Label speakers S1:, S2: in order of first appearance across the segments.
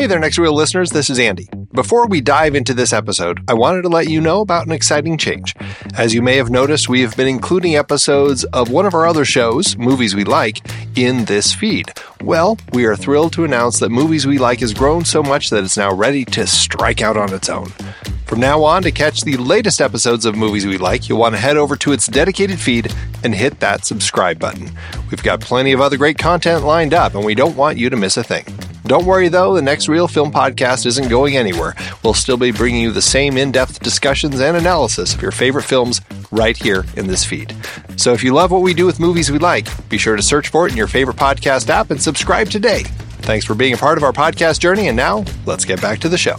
S1: Hey there, Next Reel listeners. This is Andy. Before we dive into this episode, I wanted to let you know about an exciting change. As you may have noticed, we have been including episodes of one of our other shows, Movies We Like, in this feed. Well, we are thrilled to announce that Movies We Like has grown so much that it's now ready to strike out on its own. From now on, to catch the latest episodes of Movies We Like, you'll want to head over to its dedicated feed and hit that subscribe button. We've got plenty of other great content lined up, and we don't want you to miss a thing. Don't worry though, the next Reel Film Podcast isn't going anywhere. We'll still be bringing you the same in depth discussions and analysis of your favorite films right here in this feed. So if you love what we do with Movies We Like, be sure to search for it in your favorite podcast app and subscribe today. Thanks for being a part of our podcast journey, and now let's get back to the show.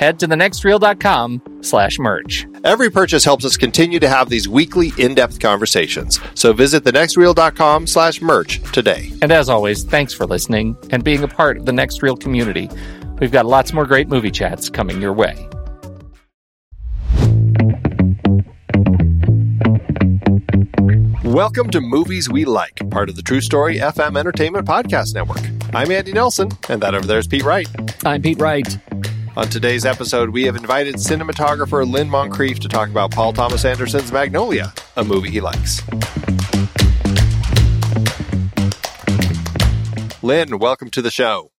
S2: head to thenextreel.com slash merch.
S1: Every purchase helps us continue to have these weekly in-depth conversations. So visit thenextreel.com slash merch today.
S2: And as always, thanks for listening and being a part of the Next Reel community. We've got lots more great movie chats coming your way.
S1: Welcome to Movies We Like, part of the True Story FM Entertainment Podcast Network. I'm Andy Nelson, and that over there is Pete Wright.
S2: I'm Pete Wright.
S1: On today's episode, we have invited cinematographer Lyn Moncrief to talk about Paul Thomas Anderson's Magnolia, a movie he likes. Lyn, welcome to the show.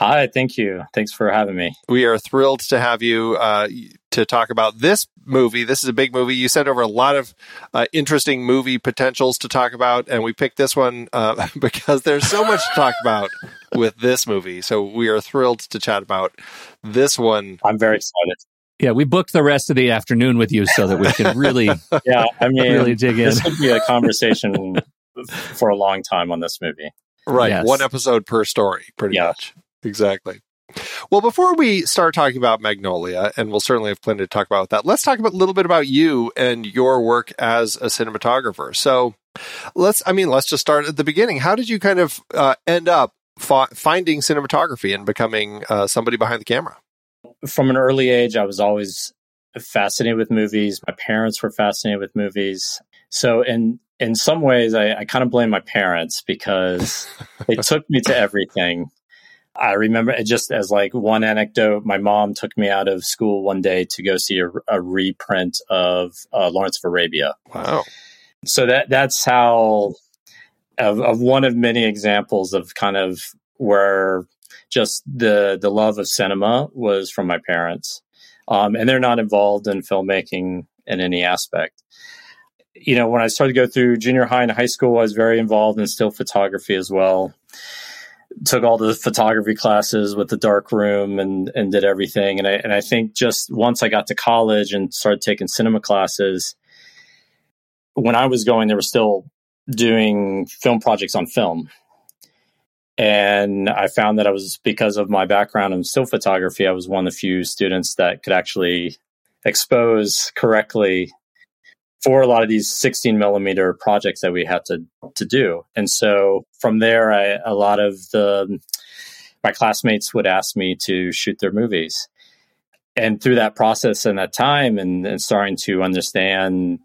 S3: Hi, thank you. Thanks for having me.
S1: We are thrilled to have you uh, to talk about this movie. This is a big movie. You sent over a lot of uh, interesting movie potentials to talk about, and we picked this one uh, because there's so much to talk about with this movie. So we are thrilled to chat about this one.
S3: I'm very excited.
S2: Yeah, we booked the rest of the afternoon with you so that we can really,
S3: yeah, I mean,
S2: really dig in.
S3: This could be a conversation for a long time on this movie.
S1: Right,
S2: Yes.
S1: one episode per story, pretty
S3: Yeah.
S1: much. Exactly. Well, before we start talking about Magnolia, and we'll certainly have plenty to talk about that, let's talk about, a little bit about you and your work as a cinematographer. So, let's, I mean, let's just start at the beginning. How did you kind of uh, end up fi- finding cinematography and becoming uh, somebody behind the camera?
S3: From an early age, I was always fascinated with movies. My parents were fascinated with movies. So, in in some ways, I, I kind of blame my parents because they took me to everything. I remember it just as like one anecdote. My mom took me out of school one day to go see a, a reprint of uh, Lawrence of Arabia.
S1: Wow.
S3: so that that's how of, of one of many examples of kind of where just the the love of cinema was from my parents um, and they're not involved in filmmaking in any aspect you know when i started to go through junior high and high school i was very involved in still photography as well took all the photography classes with the dark room and and did everything and i and i think just once i got to college and started taking cinema classes when I was going, they were still doing film projects on film. And I found that I was, because of my background in still photography, I was one of the few students that could actually expose correctly for a lot of these 16 millimeter projects that we had to, to do. And so from there, I, a lot of the, my classmates would ask me to shoot their movies and through that process and that time and, and starting to understand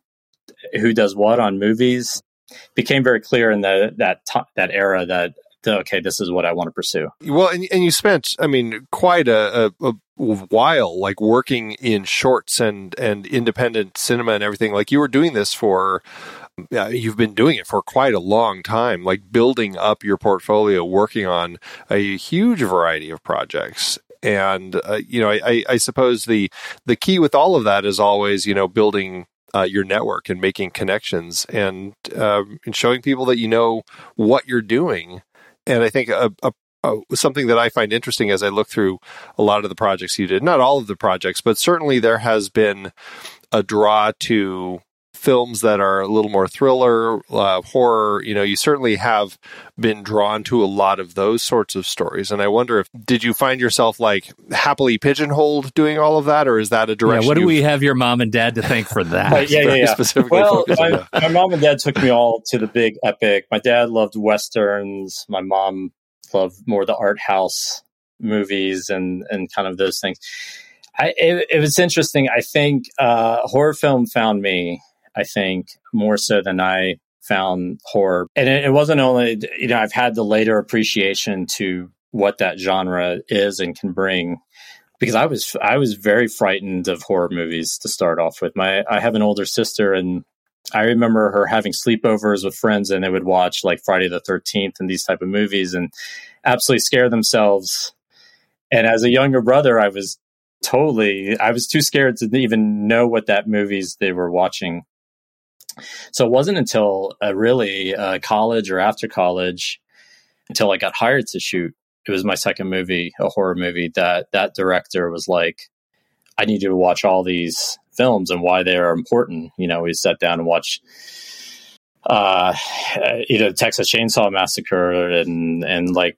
S3: who does what on movies became very clear in the, that t- that era that okay, this is what I want to pursue.
S1: Well, and, and you spent, I mean, quite a, a, a, while like working in shorts and and independent cinema and everything. Like you were doing this for. You've been doing it for quite a long time, like building up your portfolio, working on a huge variety of projects and uh, you know I, I, suppose the the key with all of that is always you know building uh, your network and making connections and um, and showing people that you know what you're doing and I think a, a, a, something that I find interesting as I look through a lot of the projects you did, not all of the projects, but certainly there has been a draw to films that are a little more thriller, uh, horror. You know, you certainly have been drawn to a lot of those sorts of stories. And I wonder if did you find yourself like happily pigeonholed doing all of that, or is that a direction?
S2: Yeah, what do we have your mom and dad to thank for that?
S3: yeah, yeah, yeah. Specifically well, my, my mom and dad took me all to the big epic. My dad loved westerns. My mom loved more the art house movies and and kind of those things. I, it, it, was interesting. I think uh, horror film found me. I think more so than I found horror. And it, it wasn't only, you know, I've had the later appreciation to what that genre is and can bring because I was I was very frightened of horror movies to start off with. My I have an older sister and I remember her having sleepovers with friends and they would watch like Friday the 13th and these type of movies and absolutely scare themselves. And as a younger brother, I was totally I was too scared to even know what that movies they were watching. So it wasn't until uh, really uh, college or after college until I got hired to shoot. It was my second movie, a horror movie that that director was like, I need you to watch all these films and why they are important. You know, we sat down and watched uh, you know, Texas Chainsaw Massacre and and like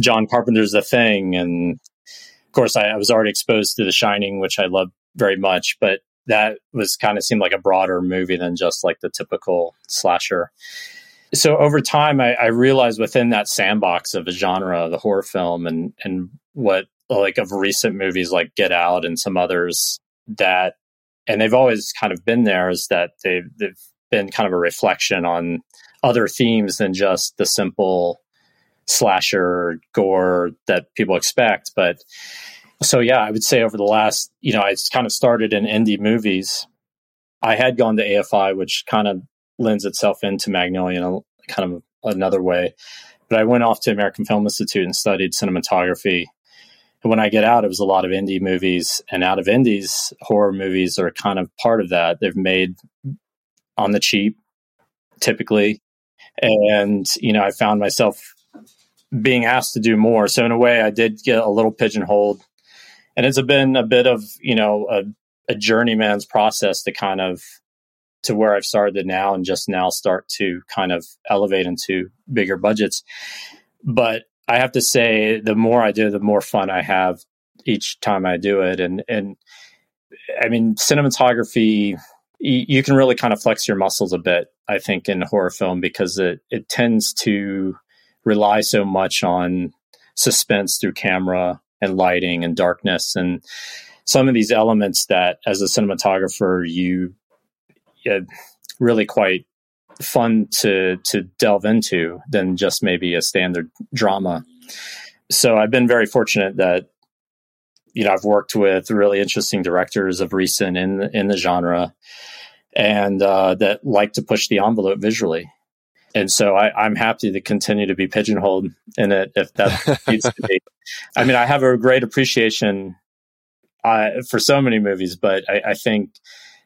S3: John Carpenter's The Thing, and of course I, I was already exposed to The Shining, which I love very much. But that was kind of seemed like a broader movie than just like the typical slasher. So over time, I, I realized within that sandbox of a genre, the horror film, and and what like of recent movies like Get Out and some others that, and they've always kind of been there, is that they've they've been kind of a reflection on other themes than just the simple slasher gore that people expect, but so yeah, I would say over the last, you know, I kind of started in indie movies. I had gone to AFI, which kind of lends itself into Magnolia in a, kind of another way. But I went off to American Film Institute and studied cinematography. And when I get out, it was a lot of indie movies. And out of indies, horror movies are kind of part of that. They've made on the cheap, typically. And, you know, I found myself being asked to do more. So in a way, I did get a little pigeonholed and it's been a bit of you know a, a journeyman's process to kind of to where I've started now and just now start to kind of elevate into bigger budgets. But I have to say, the more I do, the more fun I have each time I do it. And and I mean, cinematography, you, you can really kind of flex your muscles a bit. I think in horror film because it it tends to rely so much on suspense through camera and lighting and darkness and some of these elements that as a cinematographer you yeah, really quite fun to to delve into than just maybe a standard drama. So I've been very fortunate that you know I've worked with really interesting directors of recent in in the genre and uh, that like to push the envelope visually and so I, am happy to continue to be pigeonholed in it if that needs to be. I mean, I have a great appreciation uh, for so many movies, but I, I, think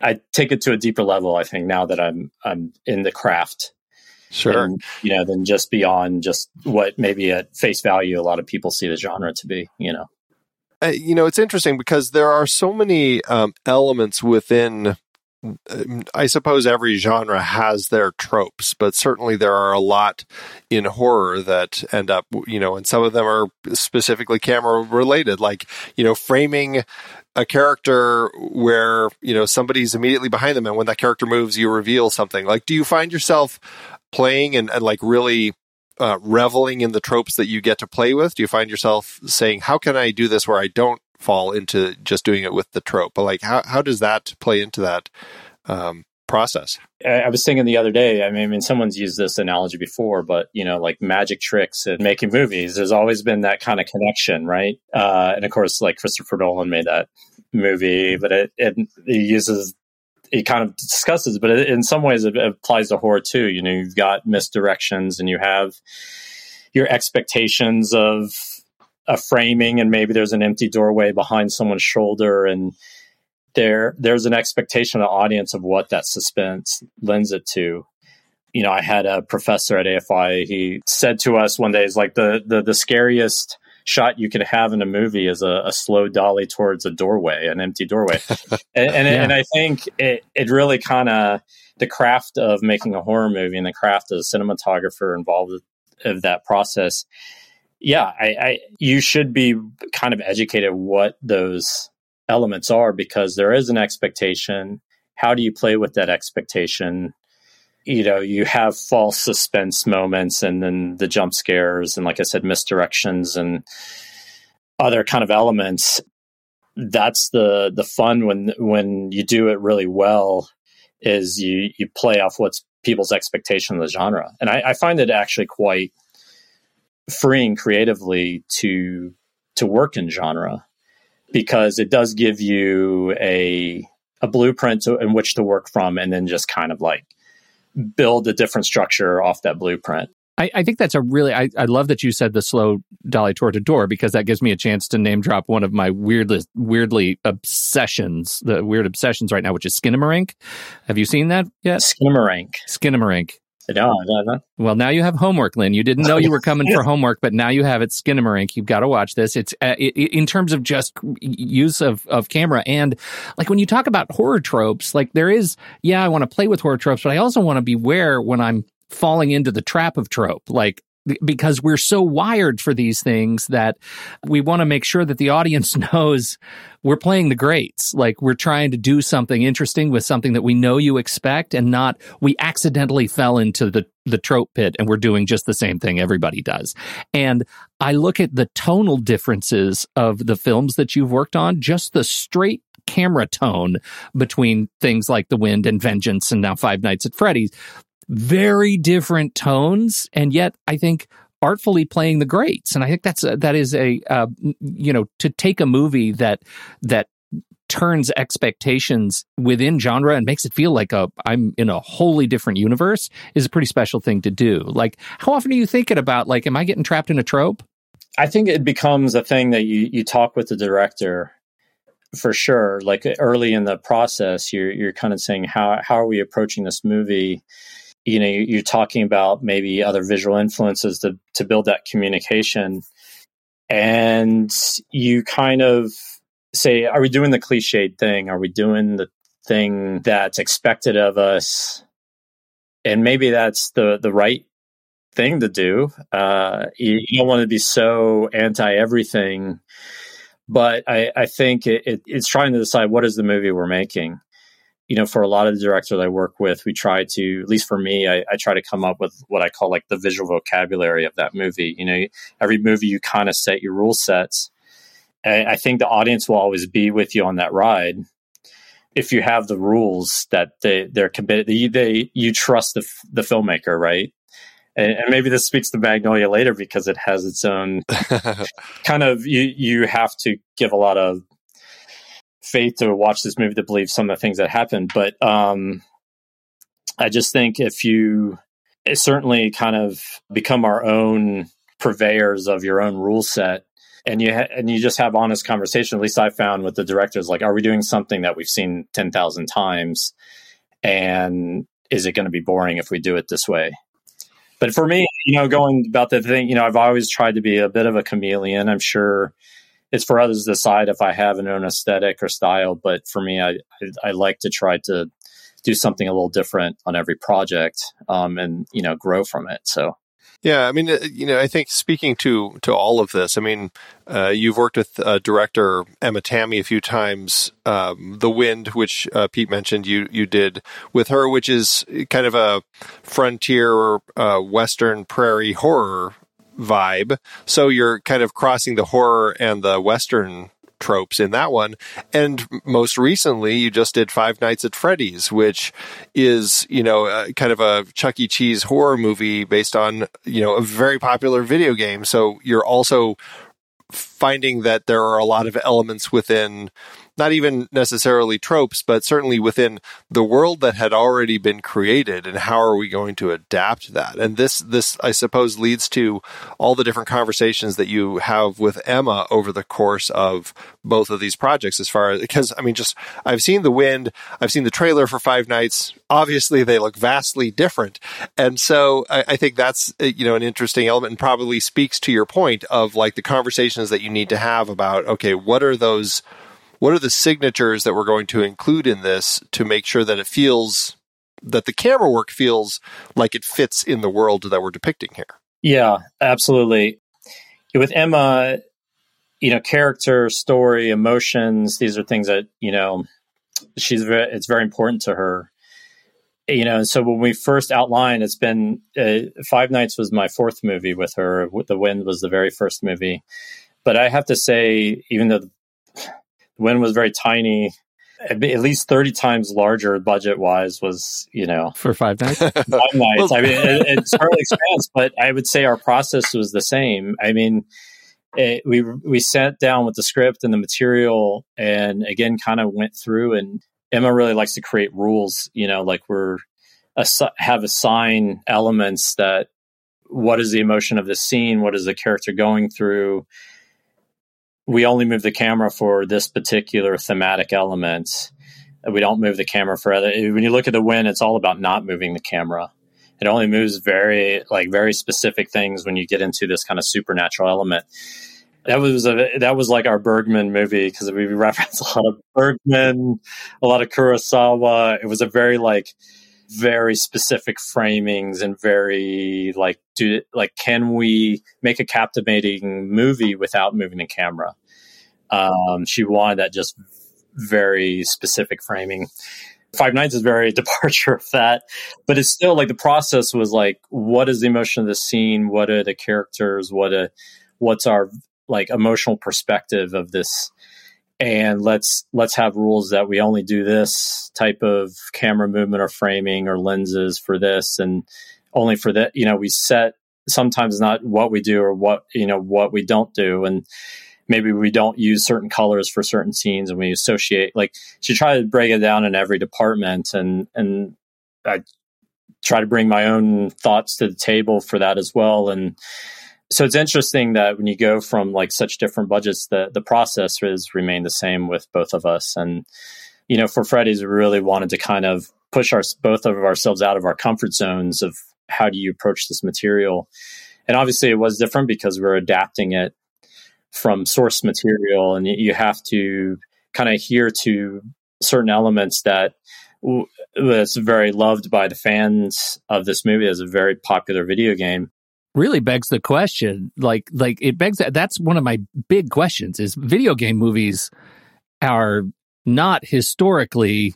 S3: I take it to a deeper level. I think now that I'm I'm in the craft,
S1: sure,
S3: and, you know, than just beyond just what maybe at face value a lot of people see the genre to be. You know,
S1: uh, you know, it's interesting because there are so many um, elements within I suppose every genre has their tropes, but certainly there are a lot in horror that end up, you know, and some of them are specifically camera related, like, you know, framing a character where, you know, somebody's immediately behind them and when that character moves, you reveal something. Like, do you find yourself playing and, and like really uh, reveling in the tropes that you get to play with? Do you find yourself saying, how can I do this where I don't fall into just doing it with the trope. But like, how how does that play into that um, process?
S3: I was thinking the other day. I mean, I mean, someone's used this analogy before, but you know, like magic tricks and making movies. There's always been that kind of connection, right? Uh, and of course, like Christopher Nolan made that movie, but it it, it uses it kind of discusses, but in some ways it applies to horror too. You know, you've got misdirections and you have your expectations of a framing and maybe there's an empty doorway behind someone's shoulder and there there's an expectation of the audience of what that suspense lends it to you know i had a professor at afi he said to us one day is like the, the the scariest shot you could have in a movie is a, a slow dolly towards a doorway an empty doorway and, and, yeah. and, i think it, it really kind of the craft of making a horror movie and the craft of the cinematographer involved of that process yeah, I, I you should be kind of educated what those elements are because there is an expectation. How do you play with that expectation? You know, you have false suspense moments and then the jump scares and like I said, misdirections and other kind of elements. That's the the fun when when you do it really well is you you play off what's people's expectation of the genre. And I, I find it actually quite freeing creatively to to work in genre because it does give you a a blueprint to, in which to work from and then just kind of like build a different structure off that blueprint.
S2: I, I think that's a really I, I love that you said the slow dolly toward a door because that gives me a chance to name drop one of my weirdly weirdly obsessions, the weird obsessions right now, which is Skinamarink. Have you seen that yet?
S3: Skinamarink.
S2: Skinamarink. Well, now you have homework, Lyn. You didn't know you were coming for homework, but now you have it. Skinamarink. You've got to watch this. It's uh, it, in terms of just use of of camera and like when you talk about horror tropes, like there is, yeah, I want to play with horror tropes, but I also want to beware when I'm falling into the trap of trope. Like because we're so wired for these things that we want to make sure that the audience knows we're playing the greats. Like we're trying to do something interesting with something that we know you expect and not we accidentally fell into the the trope pit and we're doing just the same thing everybody does. And I look at the tonal differences of the films that you've worked on, just the straight camera tone between things like The Wind and Vengeance and now Five Nights at Freddy's very different tones, and yet I think artfully playing the greats. And I think that's a, that is a uh, you know to take a movie that that turns expectations within genre and makes it feel like a I'm in a wholly different universe is a pretty special thing to do. Like how often are you thinking about like am I getting trapped in a trope?
S3: I think it becomes a thing that you you talk with the director for sure. Like early in the process, you're you're kind of saying how how are we approaching this movie you know you're talking about maybe other visual influences to to build that communication. And you kind of say are we doing the cliched thing? Are we doing the thing that's expected of us? And maybe that's the the right thing to do. Uh, you, you, don't want to be so anti everything but i i think it, it, it's trying to decide what is the movie we're making you know, for a lot of the directors I work with, we try to, at least for me, I, I, try to come up with what I call like the visual vocabulary of that movie. You know, every movie you kind of set your rule sets. And I think the audience will always be with you on that ride if you have the rules that they they're committed. They, they you trust the the filmmaker, right? And, and maybe this speaks to Magnolia later because it has its own kind of you you have to give a lot of faith to watch this movie to believe some of the things that happened. But um, I just think if you certainly kind of become our own purveyors of your own rule set and you ha- and you just have honest conversation at least i found with the directors like are we doing something that we've seen 10,000 times? And is it going to be boring if we do it this way? But for me you know going about the thing you know i've always tried to be a bit of a chameleon i'm sure it's for others to decide if I have an own aesthetic or style. But for me, I, I, I like to try to do something a little different on every project um, and, you know, grow from it. So.
S1: Yeah, I mean, uh, you know, I think speaking to to all of this, I mean, uh, you've worked with uh, director Emma Tammi a few times. Um, the Wind, which uh, Pete mentioned, you you did with her, which is kind of a frontier uh, western prairie horror vibe. So you're kind of crossing the horror and the Western tropes in that one. And most recently, you just did Five Nights at Freddy's, which is, you know, uh, kind of a Chuck E. Cheese horror movie based on, you know, a very popular video game. So you're also finding that there are a lot of elements within not even necessarily tropes, but certainly within the world that had already been created and how are we going to adapt that? And this, this, I suppose, leads to all the different conversations that you have with Emma over the course of both of these projects as far as, because I mean, just, I've seen The Wind, I've seen the trailer for Five Nights. Obviously, they look vastly different. And so I, I think that's, you know, an interesting element and probably speaks to your point of like the conversations that you need to have about, okay, what are those, what are the signatures that we're going to include in this to make sure that it feels that the camera work feels like it fits in the world that we're depicting here?
S3: Yeah absolutely. With emma you know character story emotions these are things that you know she's very, it's very important to her. You know so when we first outlined it's been uh, five nights was my fourth movie with her. The wind was the very first movie. But i have to say even though Wind was very tiny, at least 30 times larger budget wise was, you know,
S2: for five nights. five
S3: nights. I mean, it, it certainly expands, but I would say our process was the same. I mean, it, we, we sat down with the script and the material and again, kind of went through and Emma really likes to create rules, you know, like we're, have assign elements that what is the emotion of the scene? What is the character going through? We only move the camera for this particular thematic element. We don't move the camera for other. When you look at the wind, it's all about not moving the camera. It only moves very like very specific things when you get into this kind of supernatural element. That was a that was like our Bergman movie because we reference a lot of Bergman, a lot of Kurosawa. It was a very like very specific framings and very like do like can we make a captivating movie without moving the camera? Um, she wanted that just very specific framing. Five nights is very departure of that but it's still like the process was like what is the emotion of the scene? What are the characters? What a what's our like emotional perspective of this and let's let's have rules that we only do this type of camera movement or framing or lenses for this and only for that you know we set sometimes not what we do or what you know what we don't do. And maybe we don't use certain colors for certain scenes and we associate like she try to break it down in every department and and i try to bring my own thoughts to the table for that as well. And so it's interesting that when you go from like such different budgets, the the process has remained the same with both of us. And you know, for Freddy's, we really wanted to kind of push our both of ourselves out of our comfort zones of how do you approach this material. And obviously, it was different because we're adapting it from source material, and you have to kind of adhere to certain elements that that's very loved by the fans of this movie as a very popular video game
S2: really begs the question like like it begs that that's one of my big questions is video game movies are not historically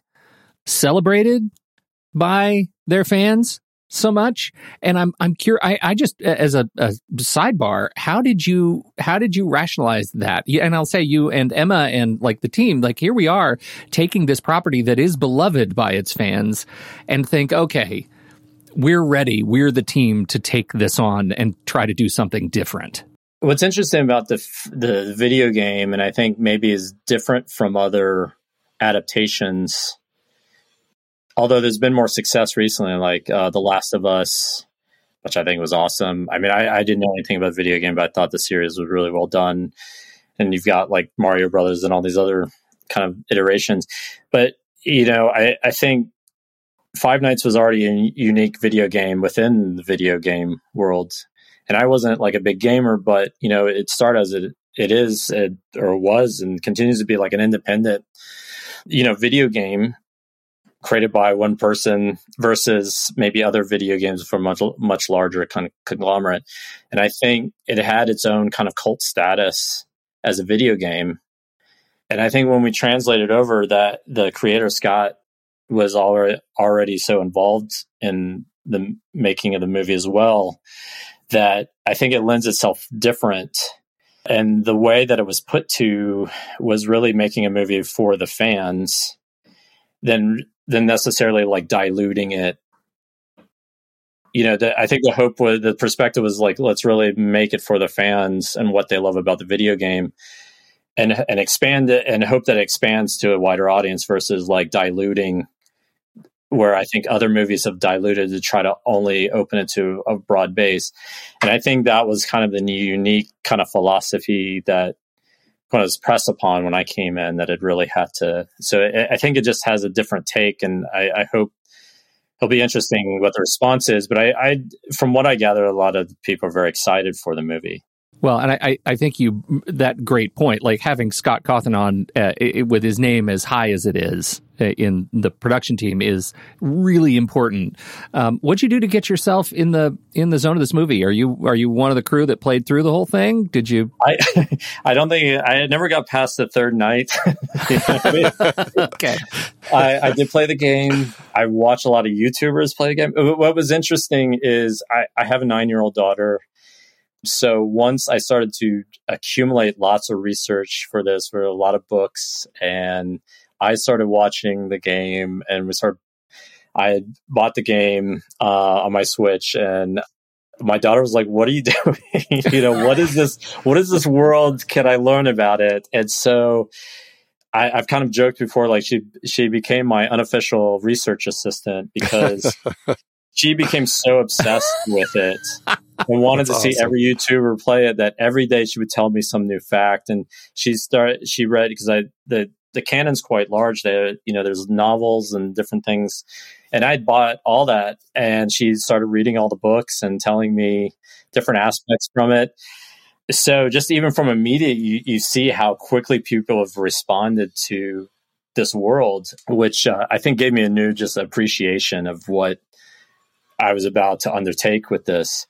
S2: celebrated by their fans so much. And i'm i'm curious I, just as a, a, sidebar how did you how did you rationalize that? And i'll say you and emma and like the team like here we are taking this property that is beloved by its fans and think okay we're ready. We're the team to take this on and try to do something different.
S3: What's interesting about the the video game, and I think maybe is different from other adaptations, although there's been more success recently, like uh, The Last of Us, which I think was awesome. I mean, I, I didn't know anything about the video game, but I thought the series was really well done. And you've got like Mario Brothers and all these other kind of iterations. But you know, I, I think Five Nights was already a unique video game within the video game world. And I wasn't like a big gamer, but you know, it started as it it is it, or was and continues to be like an independent, you know, video game created by one person versus maybe other video games from much much larger kind of conglomerate. And I think it had its own kind of cult status as a video game. And I think when we translated over that the creator Scott was already already so involved in the making of the movie as well that I think it lends itself different And the way that it was put to was really making a movie for the fans than than necessarily like diluting it. You know, the, I think the hope was the perspective was like, let's really make it for the fans and what they love about the video game, and and expand it and hope that it expands to a wider audience versus like diluting where I think other movies have diluted to try to only open it to a broad base. And I think that was kind of the new unique kind of philosophy that was pressed upon when I came in that it really had to. So I think it just has a different take, and I, I hope it'll be interesting what the response is. But I, I, from what I gather, a lot of people are very excited for the movie.
S2: Well, and I, I think you that great point, like having Scott Cawthon on uh, it, with his name as high as it is uh, in the production team is really important. Um, what'd you do to get yourself in the in the zone of this movie? Are you are you one of the crew that played through the whole thing? Did you?
S3: I I don't think I never got past the third night.
S2: okay,
S3: I, I did play the game. I watch a lot of YouTubers play the game. What was interesting is I, I have a nine year old daughter so once I started to accumulate lots of research for this, for a lot of books, and I started watching the game, and we started. I bought the game uh, on my Switch, and my daughter was like, "What are you doing? you know, what is this? What is this world? Can I learn about it?" And so. I, have kind of joked before, like she she became my unofficial research assistant because she became so obsessed with it and wanted That's to awesome. see every YouTuber play it that every day she would tell me some new fact. And she started, she read because I, the, the canon's quite large. There, you know, there's novels and different things. And I'd bought all that and she started reading all the books and telling me different aspects from it. So just even from a media, you, you see how quickly people have responded to this world, which uh, I think gave me a new just appreciation of what I was about to undertake with this.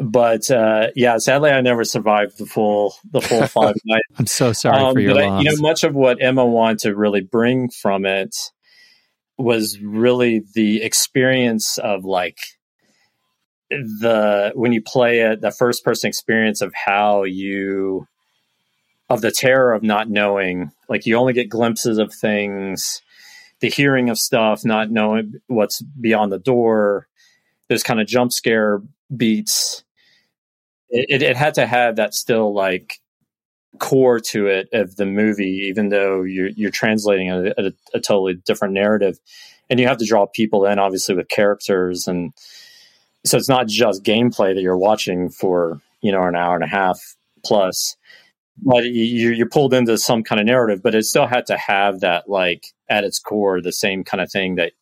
S3: But uh, yeah, sadly, I never survived the full the full five nights.
S2: I'm so sorry um, for your loss.
S3: I, you know, much of what Emma wanted to really bring from it was really the experience of like the when you play it, the first person experience of how you of the terror of not knowing. Like you only get glimpses of things, the hearing of stuff, not knowing what's beyond the door those kind of jump scare beats. It, it, had to have that still like core to it of the movie, even though you're, you're translating a, a, a totally different narrative. And you have to draw people in, obviously, with characters. And so it's not just gameplay that you're watching for, you know, an hour and a half plus but you, you're pulled into some kind of narrative, but it still had to have that, like, at its core, the same kind of thing that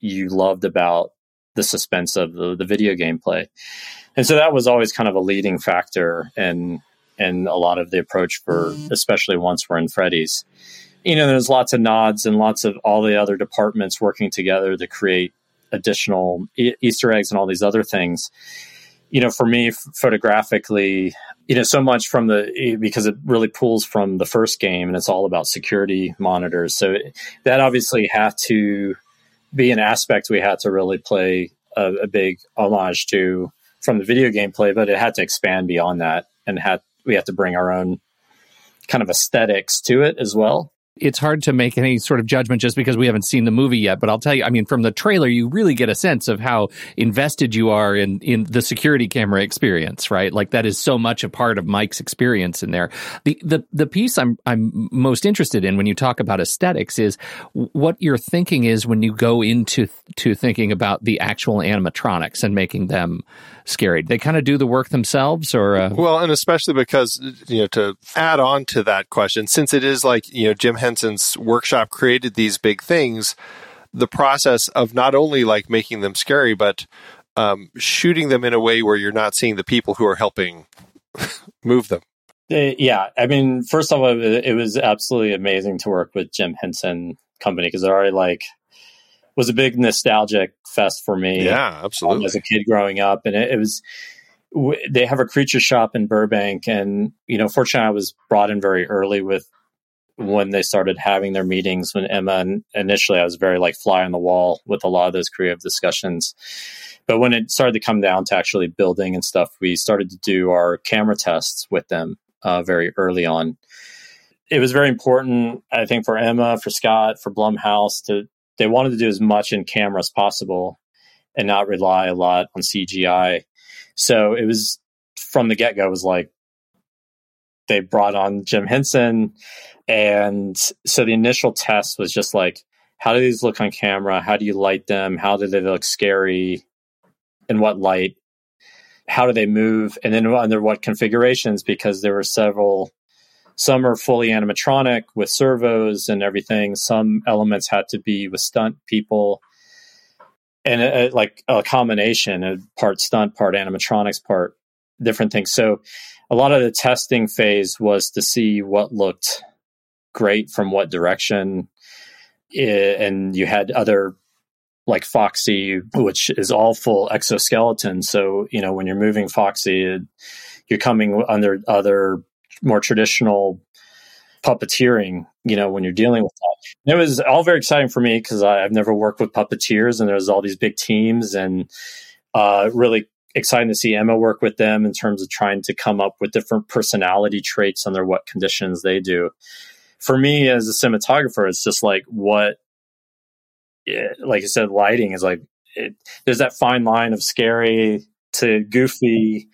S3: you loved about the suspense of the, the video gameplay. And so that was always kind of a leading factor in in a lot of the approach for especially once we're in Freddy's. You know, there's lots of nods and lots of all the other departments working together to create additional e- Easter eggs and all these other things. You know, for me, f- photographically, you know, so much from the because it really pulls from the first game and it's all about security monitors. So that obviously had to be an aspect we had to really play a, a big homage to from the video game play, but it had to expand beyond that and had we had to bring our own kind of aesthetics to it as well
S2: it's hard to make any sort of judgment just because we haven't seen the movie yet. But I'll tell you, I mean, from the trailer, you really get a sense of how invested you are in in the security camera experience, right? Like that is so much a part of Mike's experience in there. The the the piece I'm I'm most interested in when you talk about aesthetics is what your thinking is when you go into to thinking about the actual animatronics and making them scary. They kind of do the work themselves, or uh...
S1: well, and especially because you know to add on to that question, since it is like you know Jim Henson's workshop created these big things, the process of not only like making them scary, but um, shooting them in a way where you're not seeing the people who are helping move them.
S3: Uh, yeah, I mean, first of all, it was absolutely amazing to work with Jim Henson Company because it already like was a big nostalgic fest for me.
S1: Yeah, absolutely. Um,
S3: as a kid growing up, and it, it was. W- they have a creature shop in Burbank, and you know, fortunately, I was brought in very early with when they started having their meetings. When Emma initially, I was very like fly on the wall with a lot of those creative discussions. But when it started to come down to actually building and stuff, we started to do our camera tests with them uh, very early on. It was very important, I think, for Emma, for Scott, for Blumhouse to they wanted to do as much in camera as possible and not rely a lot on CGI. So it was from the get go was like they brought on Jim Henson, and so the initial test was just like, how do these look on camera? How do you light them? How do they look scary? In what light? How do they move? And then under what configurations? Because there were several some are fully animatronic with servos and everything. Some elements had to be with stunt people, and a, like a combination of part stunt, part animatronics, part different things. So, a lot of the testing phase was to see what looked great from what direction, and you had other like Foxy, which is all full exoskeleton. So, you know, when you're moving Foxy, you're coming under other more traditional puppeteering, you know, when you're dealing with that. it was all very exciting for me because I've never worked with puppeteers and there's all these big teams and uh, really exciting to see Emma work with them in terms of trying to come up with different personality traits under what conditions they do. For me as a cinematographer, it's just like what, eh, like I said, lighting is like, it, there's that fine line of scary to goofy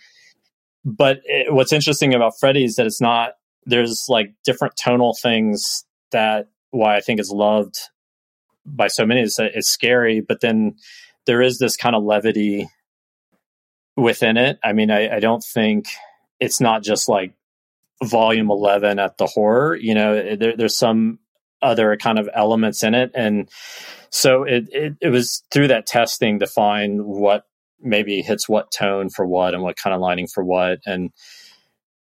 S3: but it, what's interesting about Freddy is that it's not there's like different tonal things that why I think is loved by so many is that it's scary, but then there is this kind of levity within it. I mean, I, I don't think it's not just like volume 11 at the horror, you know, there, there's some other kind of elements in it. And so it, it, it was through that testing to find what maybe hits what tone for what and what kind of lighting for what and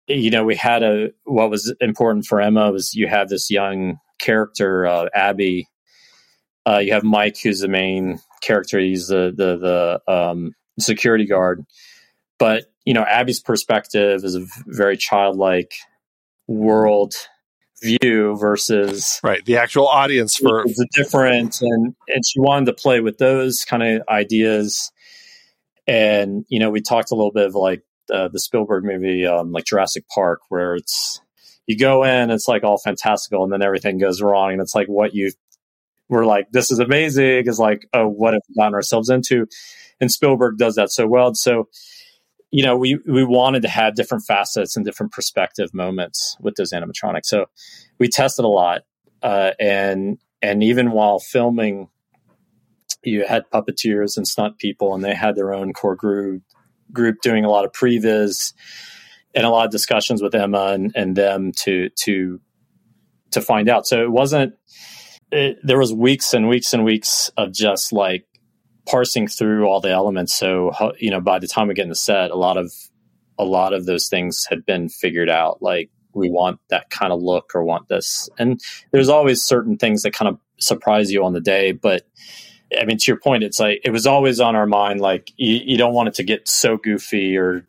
S3: you know we had a what was important for emma was you have this young character uh, abby uh, you have mike who's the main character he's the the the um, security guard but you know abby's perspective is a very childlike world view versus
S1: right the actual audience for
S3: the different and and she wanted to play with those kind of ideas and you know, we talked a little bit of like uh, the Spielberg movie, um, like Jurassic Park, where it's you go in, it's like all fantastical, and then everything goes wrong, and it's like what you were like, this is amazing, is like, oh, what have we gotten ourselves into? And Spielberg does that so well. So, you know, we we wanted to have different facets and different perspective moments with those animatronics. So we tested a lot, uh, and and even while filming you had puppeteers and stunt people, and they had their own core group group doing a lot of previs and a lot of discussions with Emma and, and them to to to find out. So it wasn't. It, there was weeks and weeks and weeks of just like parsing through all the elements. So you know, by the time we get in the set, a lot of a lot of those things had been figured out. Like we want that kind of look or want this, and there's always certain things that kind of surprise you on the day, but I mean, to your point, it's like it was always on our mind. Like you, you don't want it to get so goofy, or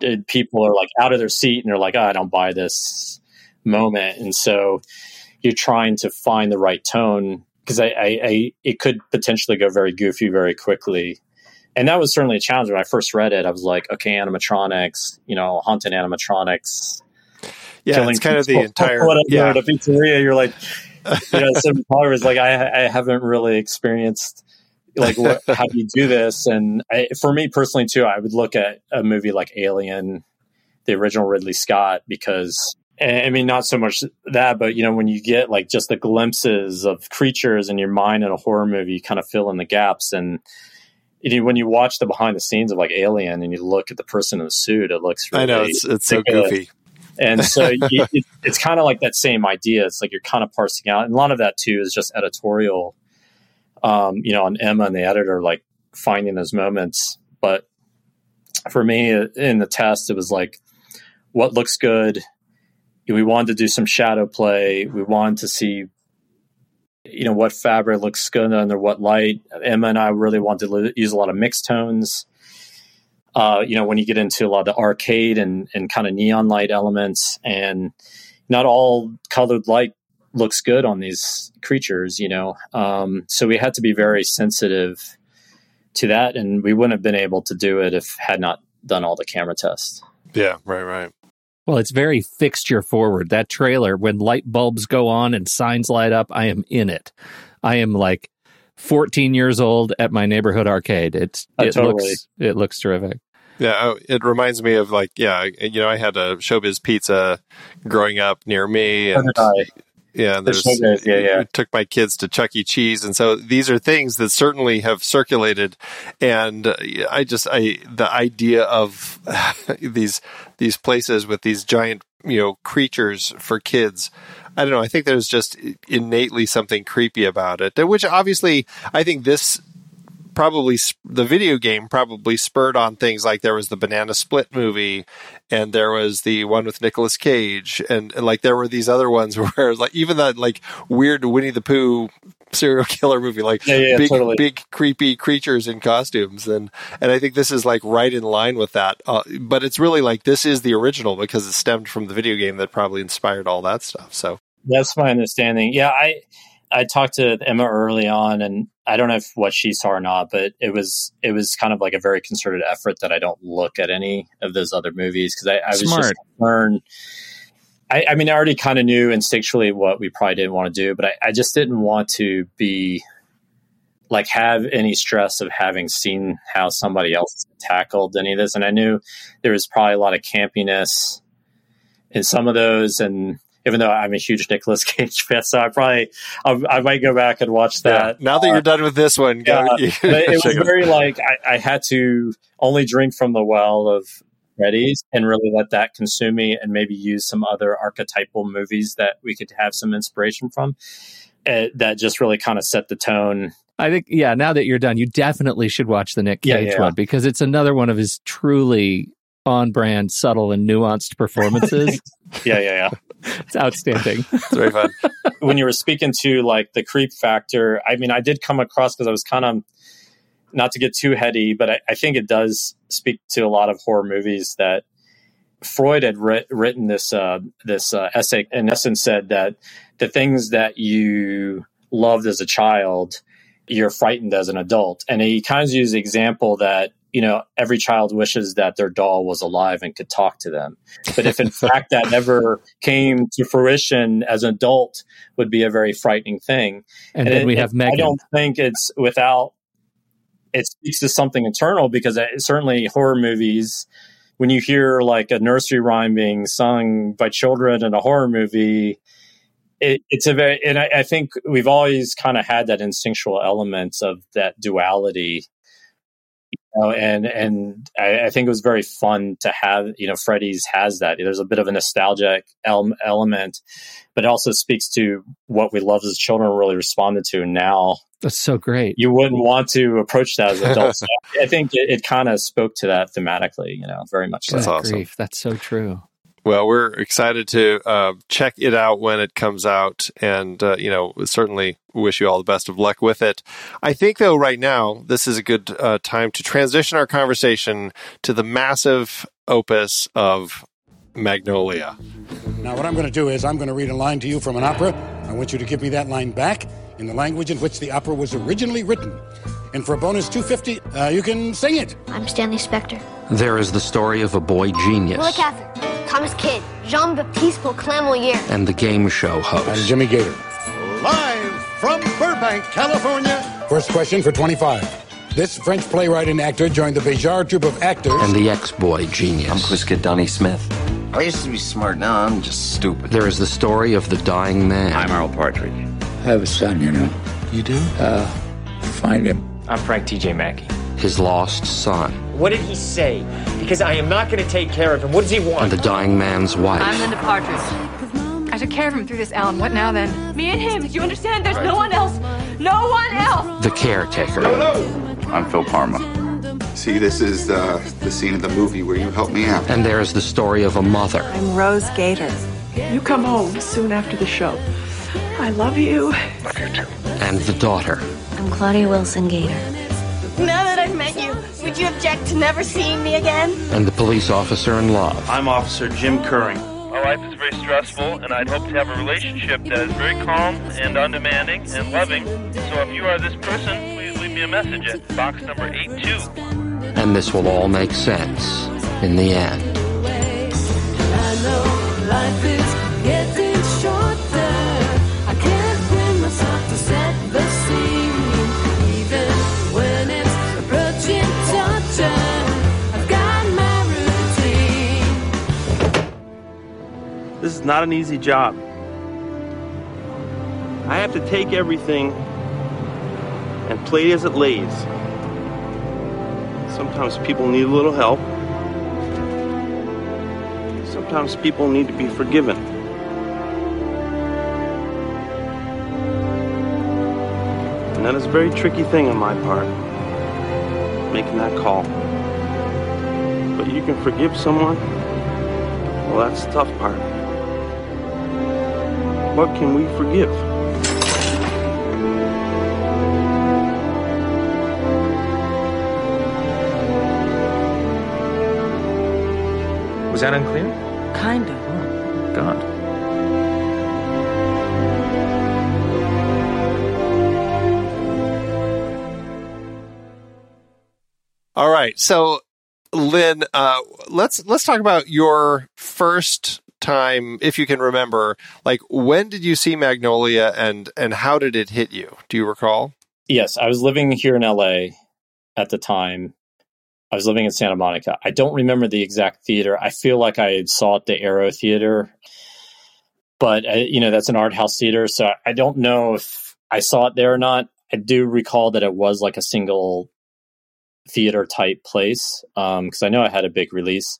S3: it, uh, people are like out of their seat and they're like, oh, "I don't buy this moment," and so you're trying to find the right tone because I, I, I, it could potentially go very goofy very quickly. And that was certainly a challenge when I first read it. I was like, okay, animatronics, you know, haunted animatronics.
S1: Yeah, it's kind of the entire
S3: whatever, yeah. At a pizzeria, you're like, you know, cinematographer like, I, I haven't really experienced like what, how do you do this? And I, for me personally too, I would look at a movie like Alien, the original Ridley Scott, because I mean, not so much that, but you know, when you get like just the glimpses of creatures in your mind in a horror movie, you kind of fill in the gaps. And you know, when you watch the behind the scenes of like Alien and you look at the person in the suit, it looks really
S1: I know it's, it's so goofy.
S3: And so you, it, it's kind of like that same idea. It's like you're kind of parsing out, and a lot of that too is just editorial. Um, you know, on Emma and the editor, like finding those moments. But for me, in the test, it was like, what looks good. We wanted to do some shadow play. We wanted to see, you know, what fabric looks good under what light. Emma and I really wanted to use a lot of mixed tones uh, you know, when you get into a lot of the arcade and, and kind of neon light elements, and not all colored light looks good on these creatures, you know. Um, so we had to be very sensitive to that, and we wouldn't have been able to do it if had not done all the camera tests.
S1: Yeah, right, right.
S2: Well, it's very fixture forward. That trailer, when light bulbs go on and signs light up, I am in it. I am like 14 years old at my neighborhood arcade. It's
S3: Uh,
S2: it
S3: totally.
S2: looks it looks terrific.
S1: Yeah, oh, it reminds me of like, yeah, you know, I had a Showbiz Pizza growing up near me, and yeah,
S3: The
S1: there's
S3: yeah, yeah.
S1: Took my kids to Chuck E. Cheese, and so these are things that certainly have circulated. And uh, I just, I the idea of these these places with these giant, you know, creatures for kids. I don't know. I think there's just innately something creepy about it, which obviously I think this probably the video game probably spurred on things like there was the banana split movie and there was the one with Nicolas Cage and, and like there were these other ones where it was like even that like weird Winnie the Pooh serial killer movie like
S3: Yeah, yeah,
S1: big
S3: totally.
S1: big creepy creatures in costumes and and I think this is like right in line with that uh, but it's really like this is the original because it stemmed from the video game that probably inspired all that stuff so
S3: That's my understanding. Yeah, I I talked to Emma early on, and I don't know if what she saw or not, but it was it was kind of like a very concerted effort that I don't look at any of those other movies because I, I was just concerned. I, I mean, I already kind of knew instinctually what we probably didn't want to do, but I, I just didn't want to be like have any stress of having seen how somebody else tackled any of this, and I knew there was probably a lot of campiness in some of those, and even though I'm a huge Nicolas Cage fan, so I probably I, I might go back and watch that.
S1: yeah. now that
S3: Uh,
S1: you're done with this one go
S3: yeah, but it was very like I, I had to only drink from the well of Freddy's and really let that consume me, and maybe use some other archetypal movies that we could have some inspiration from. Uh, that just really kind of set the tone.
S2: I think yeah, now that you're done, you definitely should watch the Nick
S3: Yeah,
S2: Cage
S3: yeah.
S2: one because it's another one of his truly on brand, subtle and nuanced performances.
S3: Yeah, yeah, yeah.
S2: It's outstanding.
S1: it's very fun
S3: when you were speaking to like the creep factor, I mean, I did come across because I was kind of not to get too heady, but I, I think it does speak to a lot of horror movies that Freud had writ- written this uh, this uh, essay. In essence, said that the things that you loved as a child, you're frightened as an adult, and he kind of used the example that you know every child wishes that their doll was alive and could talk to them but if in fact that never came to fruition as an adult would be a very frightening thing
S2: And, then
S3: it-
S2: we have Megan.
S3: i don't think it's without it speaks to something internal because it, certainly horror movies when you hear like a nursery rhyme being sung by children in a horror movie it, it's a very and I, I think we've always kind of had that instinctual element of that duality know, and and I, I think it was very fun to have you know Freddy's has that there's a bit of a nostalgic el- element but it also speaks to what we loved as children really responded to now
S2: That's so great.
S3: you wouldn't want to approach that as adults So I think it, it kind of spoke to that thematically you know very much
S1: That's
S2: Good
S1: awesome.
S2: grief, That's so true.
S1: Well, we're excited to uh, check it out when it comes out, and uh, you know, certainly wish you all the best of luck with it. I think, though, right now this is a good uh, time to transition our conversation to the massive opus of Magnolia.
S4: Now, what I'm going to do is I'm going to read a line to you from an opera. I want you to give me that line back in the language in which the opera was originally written. And for a bonus 250, uh, you can sing it.
S5: I'm Stanley Spector.
S6: There is the story of a boy genius
S5: Willa Cather. Thomas Kidd. Jean Baptiste Clairmoyer.
S6: and the game show
S4: I'm
S6: host.
S4: Jimmy Gator.
S7: Live from Burbank, California.
S4: First question for 25. This French playwright and actor joined the Béjart troupe of actors.
S6: And the ex-boy genius.
S8: I'm
S6: genius.
S8: Quiz Kid Smith. I used to be smart, now I'm just stupid.
S6: There is the story of the dying man.
S8: I'm Earl Partridge.
S9: I have a son, you know.
S8: You do?
S9: Uh, find him.
S10: I'm Frank TJ Mackey.
S6: his lost son,
S10: What did he say? Because I am not going to take care of him. What does he want?
S6: and
S10: want?
S6: the dying man's wife.
S11: I'm
S6: wife.
S11: Linda Partridge. I took care of him through this, Alan. What now then? Me and him. Do you understand? There's no one else. No one else.
S6: The caretaker.
S12: I'm Phil Parma. See, this is uh, the scene of the movie where you helped me out.
S6: And there is the story of a mother
S11: I'm Rose Gator. You come home soon after the show. I love you. Love you too.
S6: and the daughter.
S5: I'm Claudia Wilson Gator.
S11: Now that I've met you, would you object to never seeing me again?
S6: and the police officer in love.
S10: I'm Officer Jim Kurring.
S13: My life is very stressful, and I'd hope to have a relationship that is very calm and undemanding and loving. So if you are this person, please leave me a message at box number 82.
S6: And this will all make sense in the end.
S14: Is
S15: not an easy job. I have to take everything and play as it lays. Sometimes people need a little help. Sometimes people need to be forgiven. And that is a very tricky thing on my part, making that call. But you can forgive someone? Well, that's the tough part. What can we forgive?
S16: Was that unclear?
S17: Kind of. huh?
S16: God.
S1: All right. So, Lyn, uh, let's let's talk about your first time, if you can remember. Like, when did you see Magnolia, and and how did it hit you? Do you recall?
S3: Yes, I was living here in LA at the time. I was living in Santa Monica. I don't remember the exact theater. I feel like I saw it the Arrow Theater, but uh, you know that's an art house theater, so I don't know if I saw it there or not. I do recall that it was like a single theater type place because I know I had a big release,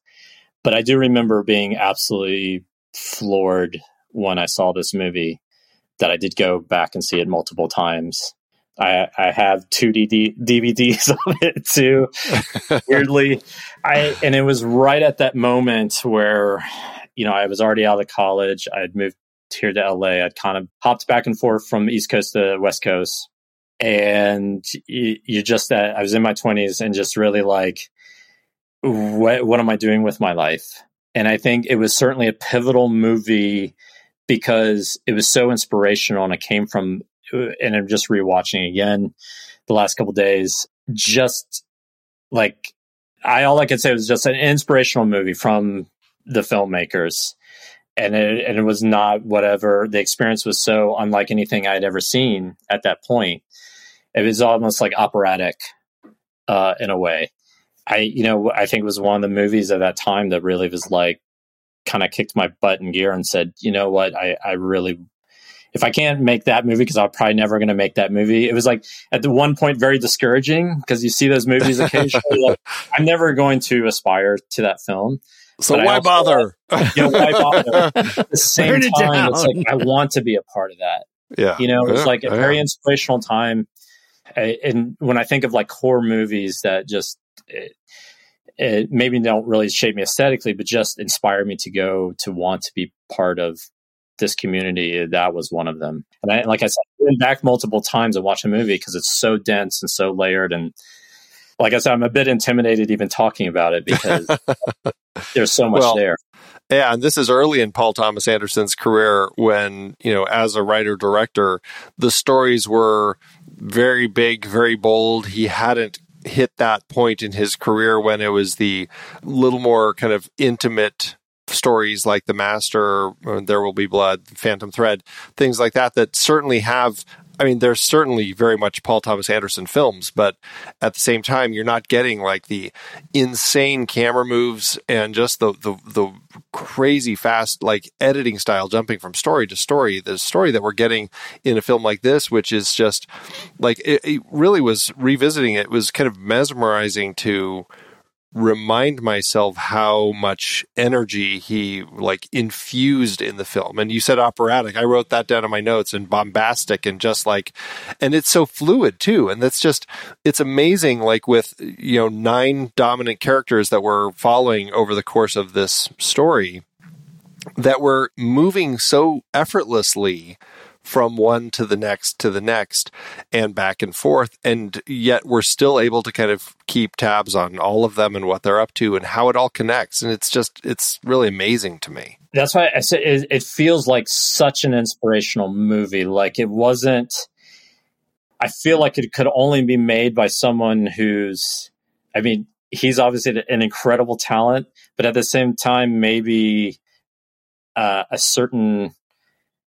S3: but I do remember being absolutely floored when I saw this movie. That I did go back and see it multiple times. I, I have two DD, DVDs of it too. Weirdly, I and it was right at that moment where you know I was already out of college. I had moved here to LA. I'd kind of hopped back and forth from East Coast to West Coast, and you, you just that I was in my twenties and just really like, what what am I doing with my life? And I think it was certainly a pivotal movie because it was so inspirational and it came from and I'm just rewatching again the last couple days. Just like I, all I could say was just an inspirational movie from the filmmakers, and it and it was not whatever the experience was so unlike anything I'd ever seen at that point. It was almost like operatic uh, in a way. I you know I think it was one of the movies of that time that really was like kind of kicked my butt in gear and said, you know what, I I really if I can't make that movie, because I'm probably never going to make that movie. It was like at the one point very discouraging because you see those movies occasionally. like, I'm never going to aspire to that film.
S1: So why
S3: also-
S1: bother?
S3: You know, why bother? At the same
S1: it
S3: time, it's like I want to be a part of that.
S1: Yeah.
S3: You know, it was
S1: Yeah,
S3: like a
S1: yeah.
S3: very inspirational time. Eh, I- And when I think of like horror movies that just it, it maybe don't really shape me aesthetically, but just inspire me to go to want to be part of this community. That was one of them. And I, like I said, I went back multiple times and watched a movie because it's so dense and so layered. And like I said, I'm a bit intimidated even talking about it because there's so much
S1: Well,
S3: there.
S1: Yeah, and this is early in Paul Thomas Anderson's career when, you know, as a writer director, the stories were very big, very bold. He hadn't hit that point in his career when it was the little more kind of intimate stories like The Master, uh, There Will Be Blood, Phantom Thread, things like that, that certainly have. I mean, there's certainly very much Paul Thomas Anderson films, but at the same time, you're not getting like the insane camera moves and just the the the crazy fast like editing style, jumping from story to story. The story that we're getting in a film like this, which is just like it, it really was revisiting it was kind of mesmerizing to remind myself how much energy he like infused in the film. And you said operatic. I wrote that down in my notes and bombastic and just like and it's so fluid too. And that's just it's amazing like with you know nine dominant characters that we're following over the course of this story that we're moving so effortlessly from one to the next to the next and back and forth and yet we're still able to kind of keep tabs on all of them and what they're up to and how it all connects and it's just it's really amazing to me
S3: That's why I said it, it feels like such an inspirational movie. Like it wasn't. I feel like it could only be made by someone who's. I mean, he's obviously an incredible talent, but at the same time, maybe uh, a certain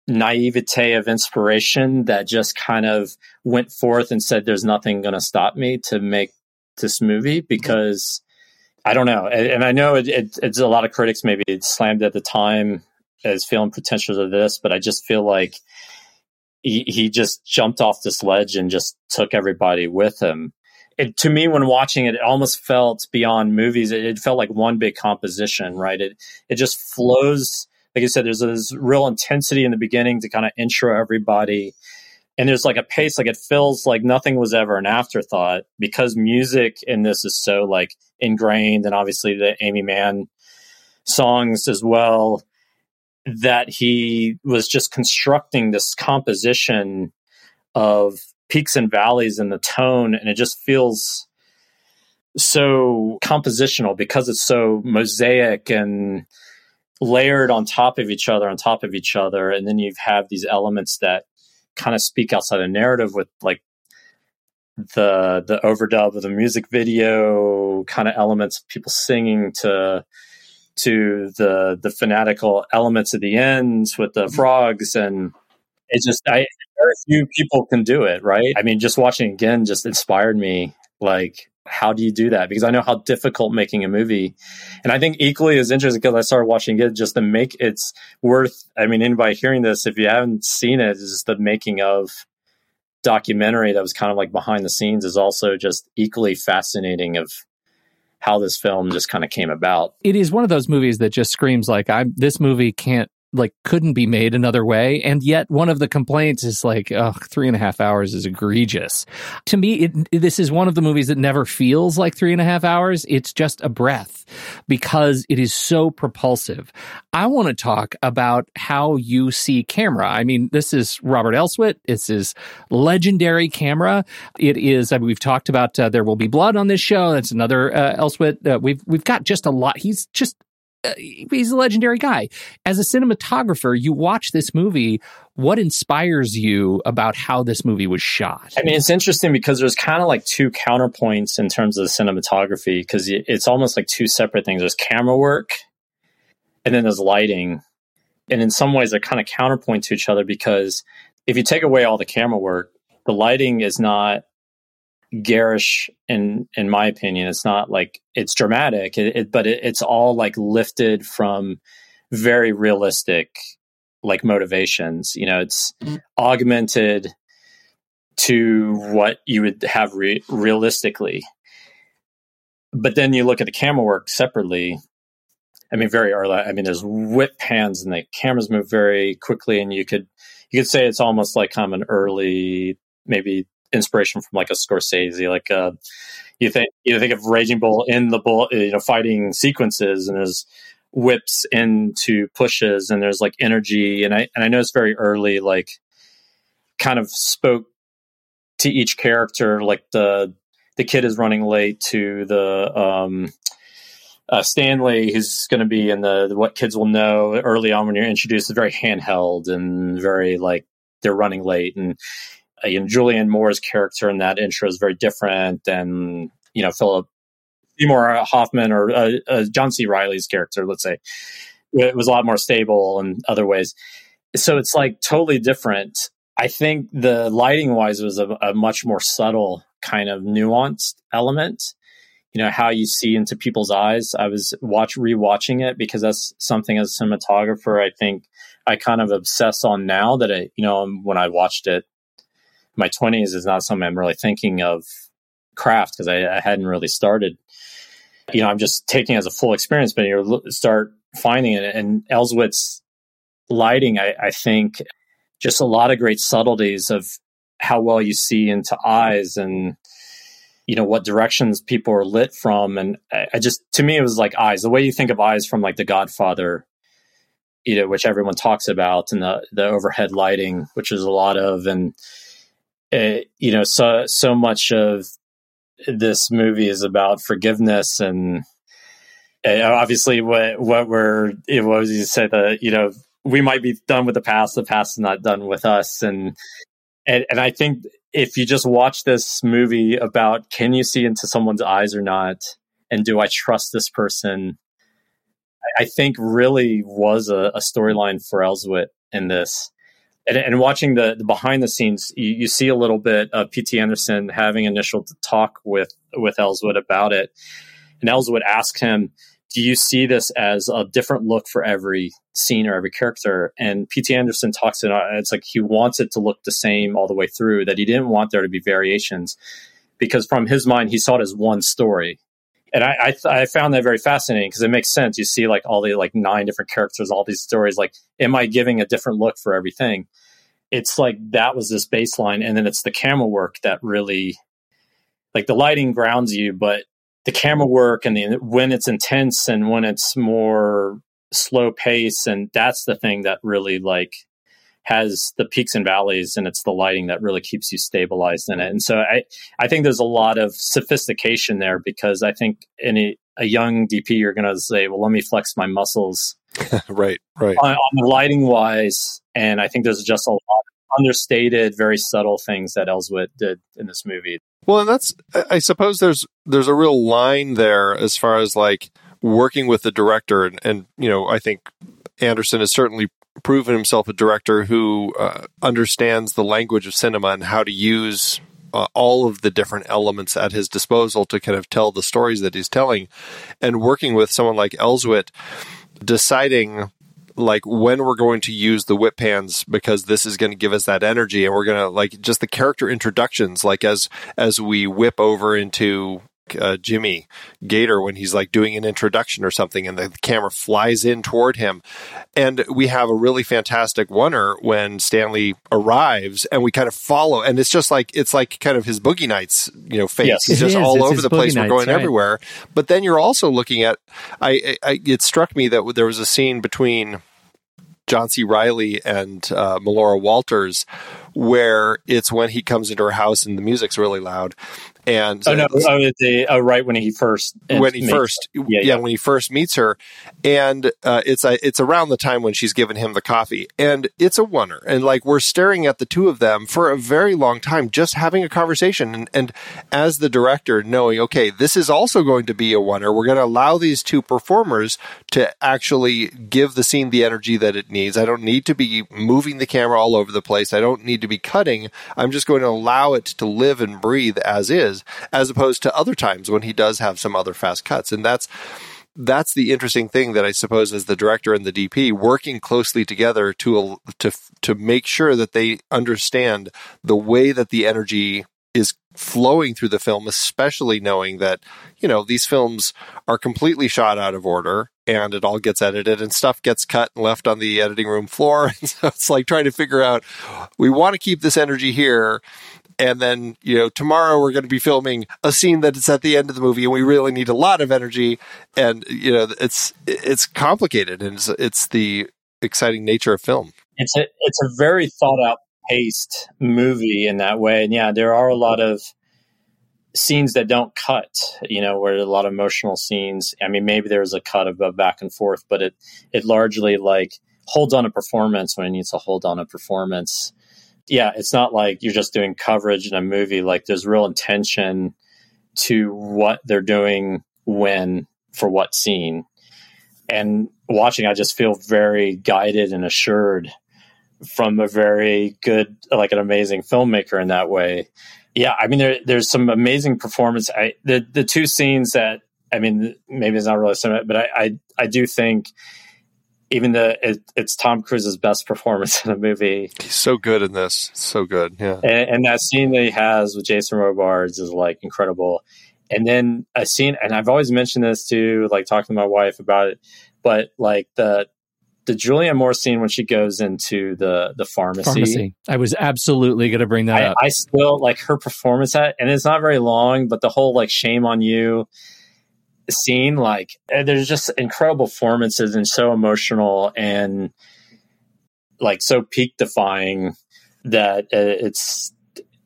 S3: naivete of inspiration that just kind of went forth and said, "There's nothing going to stop me to make this movie," mm-hmm. because I don't know, and, and I know it, it, it's a lot of critics maybe slammed at the time as feeling potential of this, but I just feel like he, he just jumped off this ledge and just took everybody with him. It, to me, when watching it, it almost felt beyond movies. It, it felt like one big composition, right? It it just flows. Like I said, there's this real intensity in the beginning to kind of intro everybody, and there's like a pace. Like it feels like nothing was ever an afterthought because music in this is so like ingrained, and obviously the Aimee Mann songs as well that he was just constructing this composition of peaks and valleys in the tone and it just feels so compositional because it's so mosaic and layered on top of each other on top of each other and then you have these elements that kind of speak outside the narrative with like the the overdub of the music video kind of elements of people singing to to the the fanatical elements at the ends with the mm-hmm. frogs and it's just I very few people can do it, right? I mean, just watching again just inspired me. Like, how do you do that? Because I know how difficult making a movie, and I think equally as interesting because I started watching it just to make it's worth. I mean, anybody hearing this, if you haven't seen it, is the making of documentary that was kind of like behind the scenes is also just equally fascinating of how this film just kind of came about.
S2: It is one of those movies that just screams like I'm this movie can't like couldn't be made another way and yet one of the complaints is like oh three and a half hours is egregious. To me it, this is one of the movies that never feels like three and a half hours. It's just a breath because it is so propulsive. I want to talk about how you see camera. I mean this is robert elswit. This is legendary camera. It is I mean, we've talked about uh, there will be blood on this show. That's another uh, elswit uh, we've we've got just a lot. He's just Uh, he's a legendary guy. As a cinematographer, you watch this movie. What inspires you about how this movie was shot?
S3: I mean, it's interesting because there's kind of like two counterpoints in terms of the cinematography because it's almost like two separate things. There's camera work, and then there's lighting, and in some ways they're kind of counterpoint to each other because if you take away all the camera work, the lighting is not garish in in my opinion. It's not like it's dramatic it, it, but it, it's all like lifted from very realistic like motivations. You know it's augmented to what you would have re- realistically. But then you look at the camera work separately. I mean very early i mean there's whip pans and the cameras move very quickly and you could you could say it's almost like kind of an early maybe inspiration from like a Scorsese. Like uh, you think you think of Raging Bull in the bull, you know, fighting sequences, and there's whips into pushes, and there's like energy, and I and I know it's very early, like kind of spoke to each character, like the the kid is running late to the um, uh, Stanley, who's going to be in the, the, what kids will know early on when you're introduced, is very handheld and very like they're running late, and uh, you know, Julianne Moore's character in that intro is very different than you know Philip Seymour Hoffman or uh, uh, John C. Reilly's character. Let's say it was a lot more stable in other ways. So it's like totally different. I think the lighting wise was a, a much more subtle kind of nuanced element. You know how you see into people's eyes. I was watch rewatching it because that's something as a cinematographer I think I kind of obsess on now that I you know when I watched it my 20s is not something I'm really thinking of craft because I, I, hadn't really started. You know, I'm just taking as a full experience, but you start finding it. And Elswit's lighting, I, I think, just a lot of great subtleties of how well you see into eyes and you know what directions people are lit from and I, I just to me it was like eyes the way you think of eyes from like the godfather you know which everyone talks about and the the overhead lighting which is a lot of and uh, you know, so so much of this movie is about forgiveness and obviously what what we're it was you say? That you know we might be done with the past the past is not done with us. And and and I think if you just watch this movie about can you see into someone's eyes or not? And do I trust this person? I think really was a, a storyline for Elswit in this. And, and watching the, the behind the scenes, you, you see a little bit of P.T. Anderson having initial talk with with Elswit about it, and Elswit asked him, "Do you see this as a different look for every scene or every character?" And P.T. Anderson talks it. Uh, it's like he wants it to look the same all the way through. That he didn't want there to be variations because from his mind he saw it as one story and I I, I found that very fascinating because it makes sense. You see like all the like nine different characters, all these stories. Like, am I giving a different look for everything? It's like that was this baseline, and then it's the camera work that really, like the lighting grounds you, but the camera work and the when it's intense and when it's more slow pace, and that's the thing that really like has the peaks and valleys and it's the lighting that really keeps you stabilized in it. And so I, I think there's a lot of sophistication there because I think any a, young DP, you're going to say, well, let me flex my muscles.
S1: right, right.
S3: On, on the lighting wise. And I think there's just a lot of understated, very subtle things that Elswit did in this movie.
S1: Well, and that's, I suppose there's, there's a real line there as far as like working with the director and, and you know, I think Anderson is certainly proven himself a director who uh, understands the language of cinema and how to use uh, all of the different elements at his disposal to kind of tell the stories that he's telling. And working with someone like Elswit, deciding like when we're going to use the whip pans because this is going to give us that energy and we're going to like just the character introductions like as as we whip over into uh, Jimmy Gator when he's like doing an introduction or something, and the camera flies in toward him. And we have a really fantastic oneer when Stanley arrives, and we kind of follow, and it's just like it's like kind of his Boogie Nights, you know, face.
S2: Yes.
S1: he's just
S2: is.
S1: all
S2: It's
S1: over the place.
S2: Boogie
S1: We're going
S2: right.
S1: everywhere. But then you're also looking at. I, I it struck me that there was a scene between. John C. Reilly and uh, Melora Walters, where it's when he comes into her house and the music's really loud, and
S3: Oh no!
S1: uh,
S3: Oh, the, oh, right when he first
S1: when he first
S3: yeah,
S1: yeah,
S3: yeah.
S1: when he first meets her. And uh, it's a, it's around the time when she's given him the coffee. And it's a wonder and like we're staring at the two of them for a very long time just having a conversation. And, and as the director knowing okay this is also going to be a wonder we're going to allow these two performers to actually give the scene the energy that it needs. I don't need to be moving the camera all over the place. I don't need to be cutting. I'm just going to allow it to live and breathe as is as opposed to other times when he does have some other fast cuts. And that's that's the interesting thing that I suppose as the director and the DP working closely together to to to make sure that they understand the way that the energy is flowing through the film especially knowing that you know these films are completely shot out of order and it all gets edited and stuff gets cut and left on the editing room floor. And so it's like trying to figure out we want to keep this energy here. And then you know tomorrow we're going to be filming a scene that is at the end of the movie and we really need a lot of energy. And you know it's it's complicated and it's, it's the exciting nature of film.
S3: It's a it's a very thought out paced movie in that way. And yeah there are a lot of scenes that don't cut you know where a lot of emotional scenes i mean maybe there's a cut of a back and forth but it it largely like holds on a performance when it needs to hold on a performance. Yeah it's not like you're just doing coverage in a movie. Like there's real intention to what they're doing when for what scene. And watching i just feel very guided and assured from a very good like an amazing filmmaker in that way yeah i mean there, there's some amazing performance. I the the two scenes that i mean maybe it's not really similar but i i, I do think even the it, it's tom cruise's best performance in a movie.
S1: He's so good in this. So good yeah.
S3: And, and that scene that he has with Jason Robards is like incredible. And then a scene, and I've always mentioned this too, like talking to my wife about it, but like the the Julianne Moore scene when she goes into the the pharmacy.
S2: Pharmacy. I was absolutely going to bring that
S3: I,
S2: up.
S3: I still like her performance at, and it's not very long, but the whole like shame on you scene, like eh, there's just incredible performances and so emotional and like so peak defying that uh, it's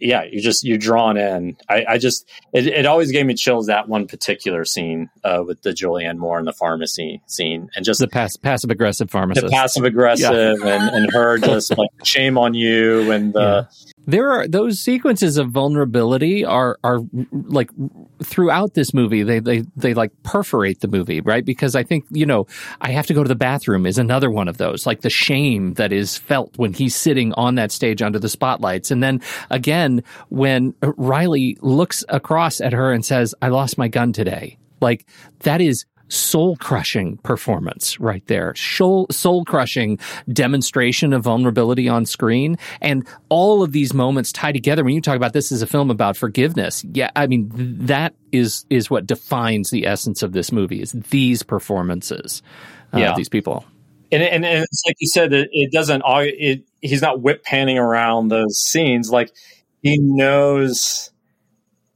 S3: yeah you're just you're drawn in. I, I just it, it always gave me chills that one particular scene uh, with the julianne moore in the pharmacy scene and just
S2: the pass, passive aggressive pharmacist.
S3: the passive aggressive and, and her just like shame on you and the
S2: There are those sequences of vulnerability are are like throughout this movie. They they they like perforate the movie, right? Because I think you know I have to go to the bathroom is another one of those. Like the shame that is felt when he's sitting on that stage under the spotlights, and then again when Reilly looks across at her and says, "I lost my gun today." Like that is soul crushing performance right there. Soul soul crushing demonstration of vulnerability on screen. And all of these moments tie together. When you talk about this as a film about forgiveness, yeah, I mean, that is, is what defines the essence of this movie is these performances. Uh,
S3: Yeah.
S2: These people.
S3: and, and, and it's like you said, it, it doesn't. It he's not whip panning around those scenes. Like he knows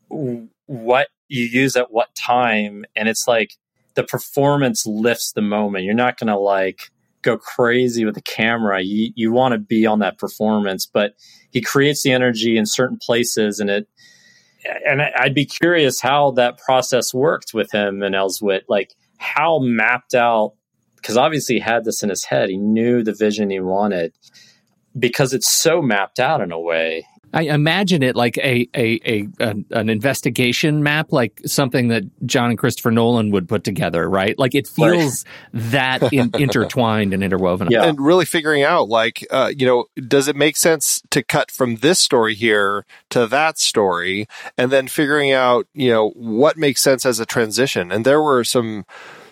S3: what you use at what time, and it's like the performance lifts the moment. You're not going to like go crazy with the camera. You you want to be on that performance, but he creates the energy in certain places, and it. And I- I'd be curious how that process worked with him and Elswit. Like how mapped out because obviously he had this in his head. He knew the vision he wanted because it's so mapped out in a way.
S2: I imagine it like a, a, a an, an investigation map, like something that John and Christopher Nolan would put together, right? Like it feels that in, intertwined and interwoven.
S1: And really figuring out, like, uh, you know, does it make sense to cut from this story here to that story? And then figuring out, you know, what makes sense as a transition. And there were some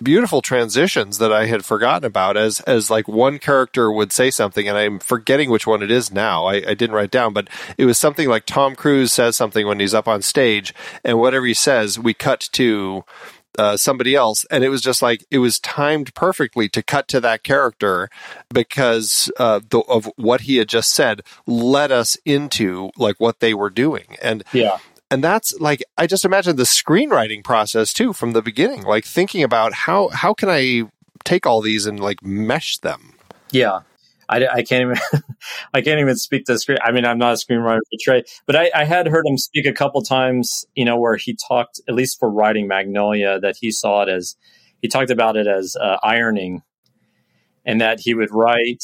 S1: beautiful transitions that I had forgotten about as, as like one character would say something and I'm forgetting which one it is now. I, I didn't write down, but it was something like Tom Cruise says something when he's up on stage and whatever he says, we cut to, uh, somebody else, and it was just like it was timed perfectly to cut to that character because uh, the, of what he had just said led us into like what they were doing, and
S3: Yeah.
S1: And that's like I just imagine the screenwriting process too from the beginning, like thinking about how how can I take all these and like mesh them.
S3: Yeah. I, I can't even I can't even speak to screen. I mean, I'm not a screenwriter for Trey, but I, I had heard him speak a couple times. You know, where he talked at least for writing Magnolia that he saw it as he talked about it as uh, ironing, and that he would write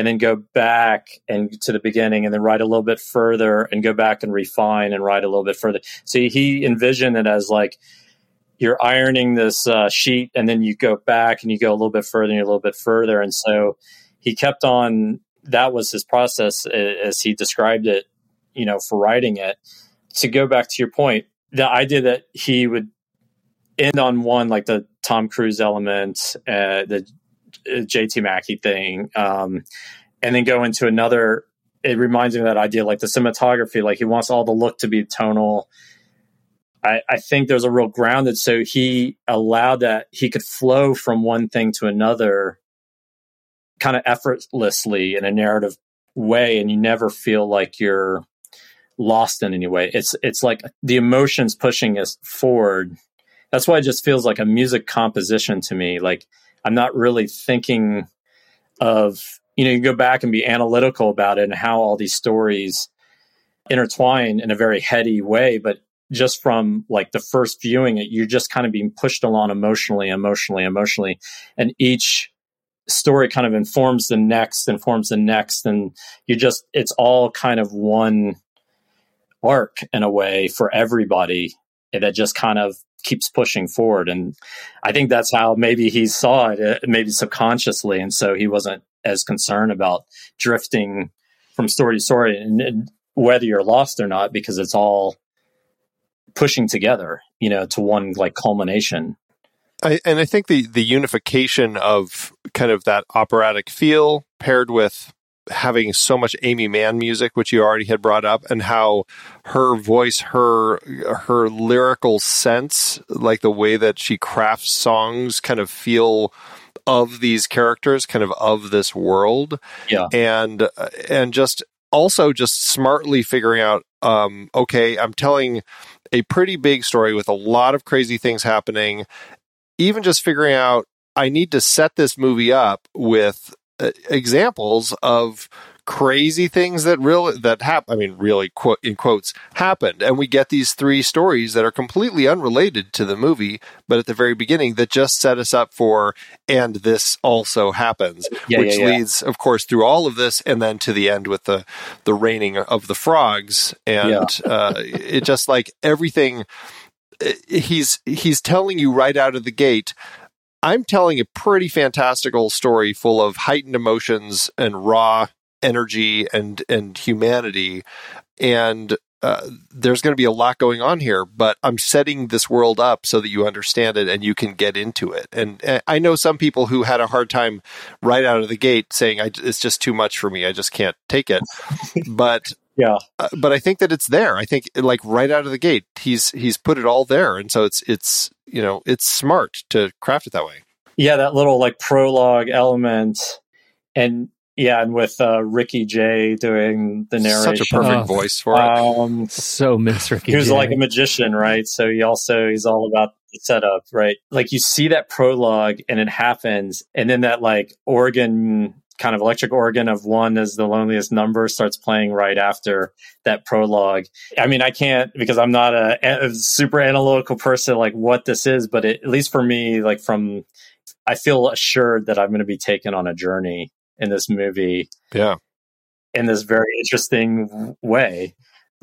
S3: and then go back and to the beginning and then write a little bit further and go back and refine and write a little bit further. See, he envisioned it as like you're ironing this uh, sheet and then you go back and you go a little bit further and a little bit further. And so he kept on, that was his process as he described it, you know, for writing it. To go back to your point, the idea that he would end on one, like the Tom Cruise element, uh, the JT Mackey thing, um, and then go into another. It reminds me of that idea, like the cinematography, like he wants all the look to be tonal. I, I think there's a real grounded, so he allowed that he could flow from one thing to another kind of effortlessly in a narrative way, and you never feel like you're lost in any way. It's it's like the emotions pushing us forward. That's why it just feels like a music composition to me. Like I'm not really thinking of you know you go back and be analytical about it and how all these stories intertwine in a very heady way, but just from like the first viewing it, you're just kind of being pushed along emotionally, emotionally, emotionally, and each story kind of informs the next, informs the next, and you just it's all kind of one arc in a way for everybody that just kind of keeps pushing forward. And i think that's how maybe he saw it uh, maybe subconsciously. And so he wasn't as concerned about drifting from story to story and, whether you're lost or not because it's all pushing together you know to one like culmination.
S1: I, and I think the the unification of kind of that operatic feel paired with having so much Aimee Mann music, which you already had brought up, and how her voice, her her lyrical sense, like the way that she crafts songs, kind of feel of these characters, kind of of this world,
S3: yeah,
S1: and and just also just smartly figuring out, um, okay, I'm telling a pretty big story with a lot of crazy things happening. Even just figuring out I need to set this movie up with uh, examples of crazy things that really that happen. I mean, really, quote in quotes, happened, and we get these three stories that are completely unrelated to the movie, but at the very beginning that just set us up for, and this also happens,
S3: Yeah,
S1: which
S3: yeah, yeah.
S1: leads, of course, through all of this, and then to the end with the the raining of the frogs, and uh, it just like everything. eh, He's he's telling you right out of the gate. I'm telling a pretty fantastical story full of heightened emotions and raw energy and and humanity. And uh, there's going to be a lot going on here but i'm setting this world up so that you understand it and you can get into it. And, uh, i know some people who had a hard time right out of the gate saying I, it's just too much for me. I just can't take it. But
S3: yeah
S1: uh, but i think that it's there i think like right out of the gate he's he's put it all there and so it's it's you know it's smart to craft it that way
S3: yeah, that little like prologue element, and yeah, and with uh, Ricky Jay doing the narration,
S1: such a perfect
S2: Oh.
S1: voice for it
S3: Um,
S2: So miss Ricky.
S3: who's
S2: Jay.
S3: like a magician, right? So he also he's all about the setup, right? Like you see that prologue and it happens, and then that like organ kind of electric organ of one is the loneliest number starts playing right after that prologue. I mean, I can't because I'm not a, a super analytical person like what this is, but it, at least for me, like from I feel assured that I'm going to be taken on a journey in this movie
S1: yeah
S3: in this very interesting way.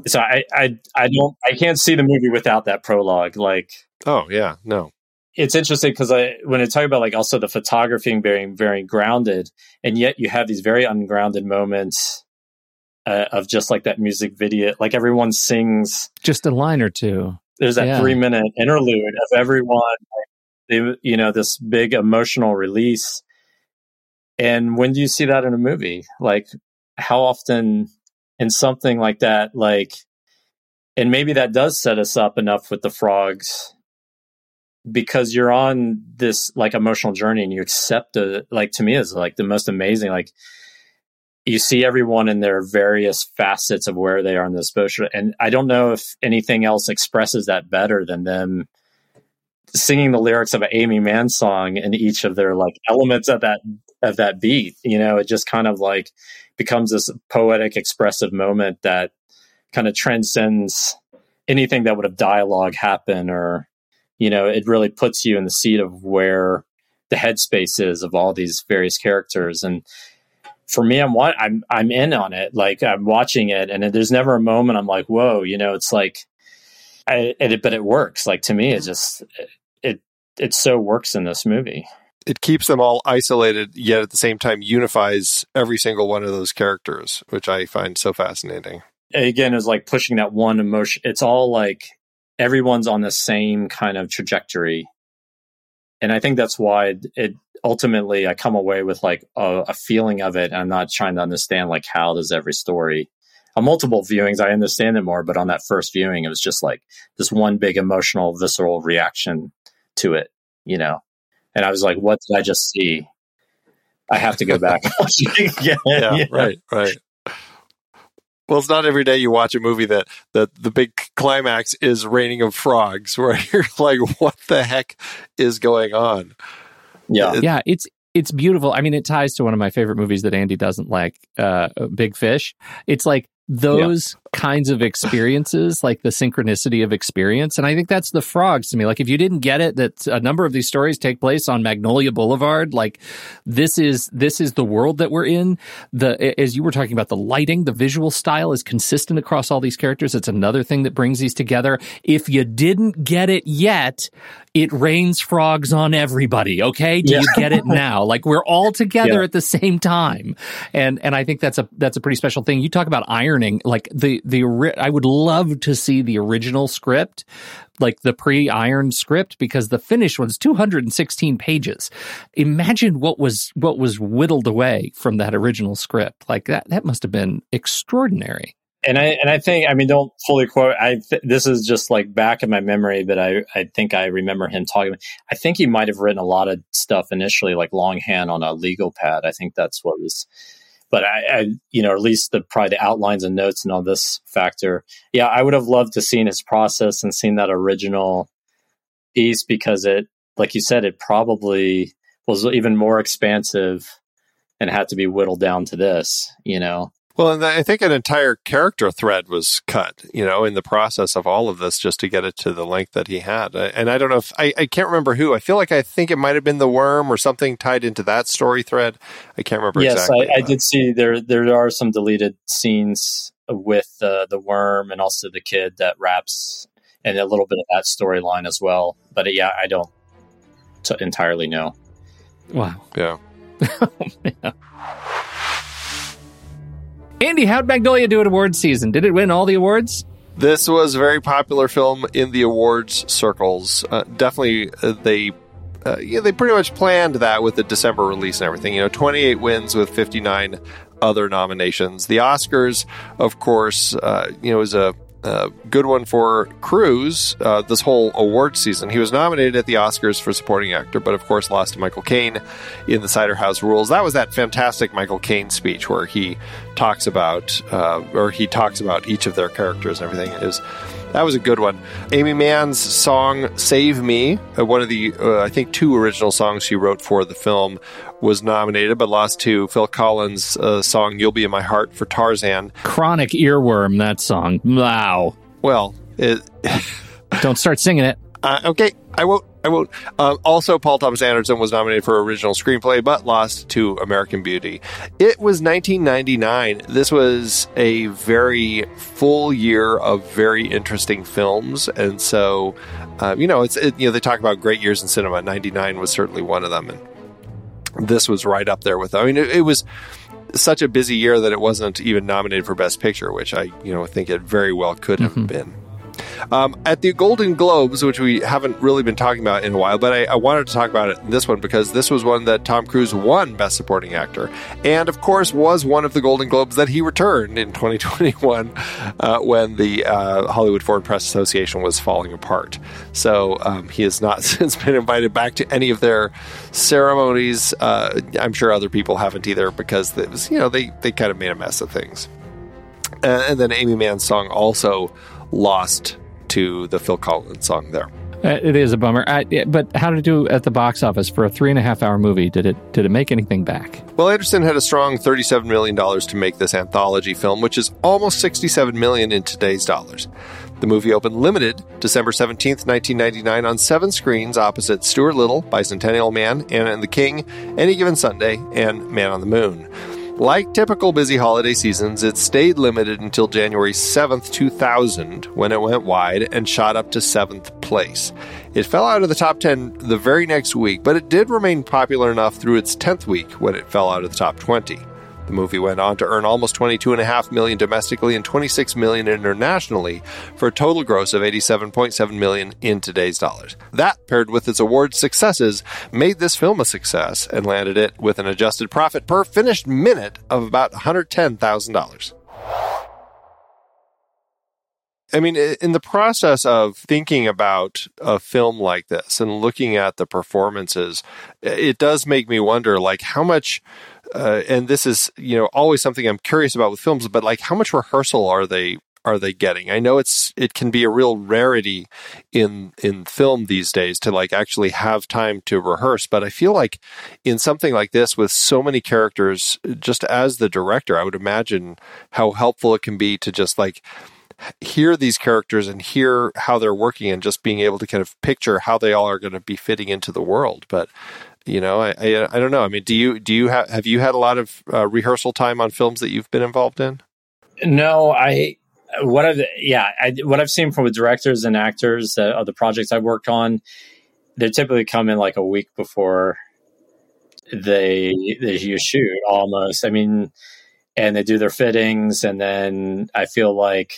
S3: So I, I, I don't, I can't see the movie without that prologue. Like
S1: oh yeah no
S3: it's interesting because I, when I talk about like also the photography and being very grounded, and yet you have these very ungrounded moments uh, of just like that music video, like everyone sings.
S2: just a line or two.
S3: There's that
S2: Yeah.
S3: three minute interlude of everyone, they, you know, this big emotional release. And when do you see that in a movie? Like, how often in something like that, like, and maybe that does set us up enough with the frogs because you're on this like emotional journey and you accept the Like, to me, is like the most amazing. Like, you see everyone in their various facets of where they are in this social. And I don't know if anything else expresses that better than them singing the lyrics of an Aimee Mann song in each of their like elements of that of that beat. You know, it just kind of like becomes this poetic, expressive moment that kind of transcends anything that would have dialogue happen or you know, it really puts you in the seat of where the headspace is of all these various characters and for me, I'm I'm I'm in on it. Like I'm watching it, and there's never a moment I'm like, whoa, you know. It's like, I, it, but it works. Like to me, it just it it so works in this movie.
S1: it keeps them all isolated, yet at the same time unifies every single one of those characters, which I find so fascinating.
S3: Again, it's like pushing that one emotion. It's all like everyone's on the same kind of trajectory, and I think that's why it, ultimately I come away with like a, a feeling of it. And I'm not trying to understand like how does every story. On multiple viewings, I understand it more, but on that first viewing, it was just like this one big emotional, visceral reaction to it, you know. And I was like, "What did I just see?" I have to go back. yeah,
S1: Yeah, right, right. Well, it's not every day you watch a movie that that the big climax is raining of frogs, where you're like, "What the heck is going on?"
S3: Yeah,
S2: yeah, it's it's beautiful. I mean, it ties to one of my favorite movies that Andy doesn't like, uh, Big Fish. It's like those kinds of experiences, like the synchronicity of experience, and I think that's the frogs to me. Like, if you didn't get it, that a number of these stories take place on Magnolia Boulevard. Like, this is this is the world that we're in. The as you were talking about the lighting, the visual style is consistent across all these characters. It's another thing that brings these together. If you didn't get it yet, it rains frogs on everybody. Okay, do
S3: Yeah.
S2: you get it now? Like we're all together
S3: Yeah.
S2: at the same time, and and I think that's a that's a pretty special thing. You talk about ironing, like the the I would love to see the original script, like the pre-ironed script, because the finished one's two hundred and sixteen pages. Imagine what was what was whittled away from that original script. Like that that must have been extraordinary.
S3: and I and I think I mean don't fully quote. I th- this is just like back in my memory, but I I think I remember him talking. I think he might have written a lot of stuff initially, like longhand on a legal pad. I think that's what was. But I, I you know, at least the probably the outlines and notes and all this factor. Yeah, I would have loved to seen his process and seen that original piece because it, like you said, it probably was even more expansive and had to be whittled down to this. You know,
S1: Well, and I think an entire character thread was cut, you know, in the process of all of this just to get it to the length that he had. Uh, And I don't know if I, I can't remember who. I feel like I think it might have been the worm or something tied into that story thread. I can't remember
S3: yes,
S1: exactly.
S3: I, I did see there. There are some deleted scenes with uh, the worm and also the kid that raps, and a little bit of that storyline as well. But uh, yeah, I don't t- entirely know.
S2: Wow.
S1: Yeah.
S2: Andy, how'd Magnolia do at awards season? Did it win all the awards?
S1: This was a very popular film in the awards circles. Uh, definitely, uh, they uh, yeah they pretty much planned that with the December release and everything. You know, 28 wins with 59 other nominations. The Oscars, of course, uh, you know, is a, a good one for Cruise uh, this whole award season. He was nominated at the Oscars for supporting actor, but of course lost to Michael Caine in The Cider House Rules. That was that fantastic Michael Caine speech where he talks about, uh, or he talks about each of their characters and everything. It was that was a good one. Aimee Mann's song "Save Me," uh, one of the uh, I think two original songs she wrote for the film, was nominated but lost to Phil Collins' uh, song "You'll Be in My Heart" for Tarzan.
S2: Chronic earworm, that song. Wow.
S1: Well, it,
S2: Don't start singing it.
S1: uh, okay, I won't. I won't. Um, also, Paul Thomas Anderson was nominated for original screenplay, but lost to American Beauty. It was 1999. This was a very full year of very interesting films, and so uh, you know, it's it, you know they talk about great years in cinema. 99 was certainly one of them, and this was right up there with. I mean, it, it was such a busy year that it wasn't even nominated for Best Picture, which I you know think it very well could have been. Um, at the Golden Globes, which we haven't really been talking about in a while, but I, I wanted to talk about it in this one because this was one that Tom Cruise won Best Supporting Actor, and of course was one of the Golden Globes that he returned in 2021 uh, when the uh, Hollywood Foreign Press Association was falling apart. So um, he has not since been invited back to any of their ceremonies. Uh, I'm sure other people haven't either because it was, you know they they kind of made a mess of things. Uh, and then Aimee Mann's song also lost to the Phil Collins song there.
S2: Uh, It is a bummer. I, but how did it do at the box office for a three and a half hour movie? Did it did it make anything back?
S1: Well, Anderson had a strong $37 million to make this anthology film, which is almost 67 million in today's dollars. The movie opened limited December 17th, 1999 on seven screens opposite Stuart Little, Bicentennial Man, Anna and the King, Any Given Sunday, and Man on the Moon. Like typical busy holiday seasons, it stayed limited until January 7th, 2000, when it went wide and shot up to 7th place. It fell out of the top 10 the very next week, but it did remain popular enough through its 10th week when it fell out of the top 20. The movie went on to earn almost 22.5 million domestically and 26 million internationally for a total gross of 87.7 million in today's dollars. That paired with its award successes made this film a success and landed it with an adjusted profit per finished minute of about $110,000. I mean, in the process of thinking about a film like this and looking at the performances, it does make me wonder, like, how much, uh, and this is, you know, always something I'm curious about with films, but like, how much rehearsal are they are they getting? I know it's it can be a real rarity in in film these days to like actually have time to rehearse, but I feel like in something like this with so many characters, just as the director, I would imagine how helpful it can be to just like hear these characters and hear how they're working and just being able to kind of picture how they all are going to be fitting into the world. But you know i i, I don't know. I mean do you do you have have you had a lot of uh, rehearsal time on films that you've been involved in?
S3: No, I what I've yeah, I, what I've seen from with directors and actors uh, of the projects I've worked on, they typically come in like a week before they they you shoot almost. I mean, and they do their fittings, and then I feel like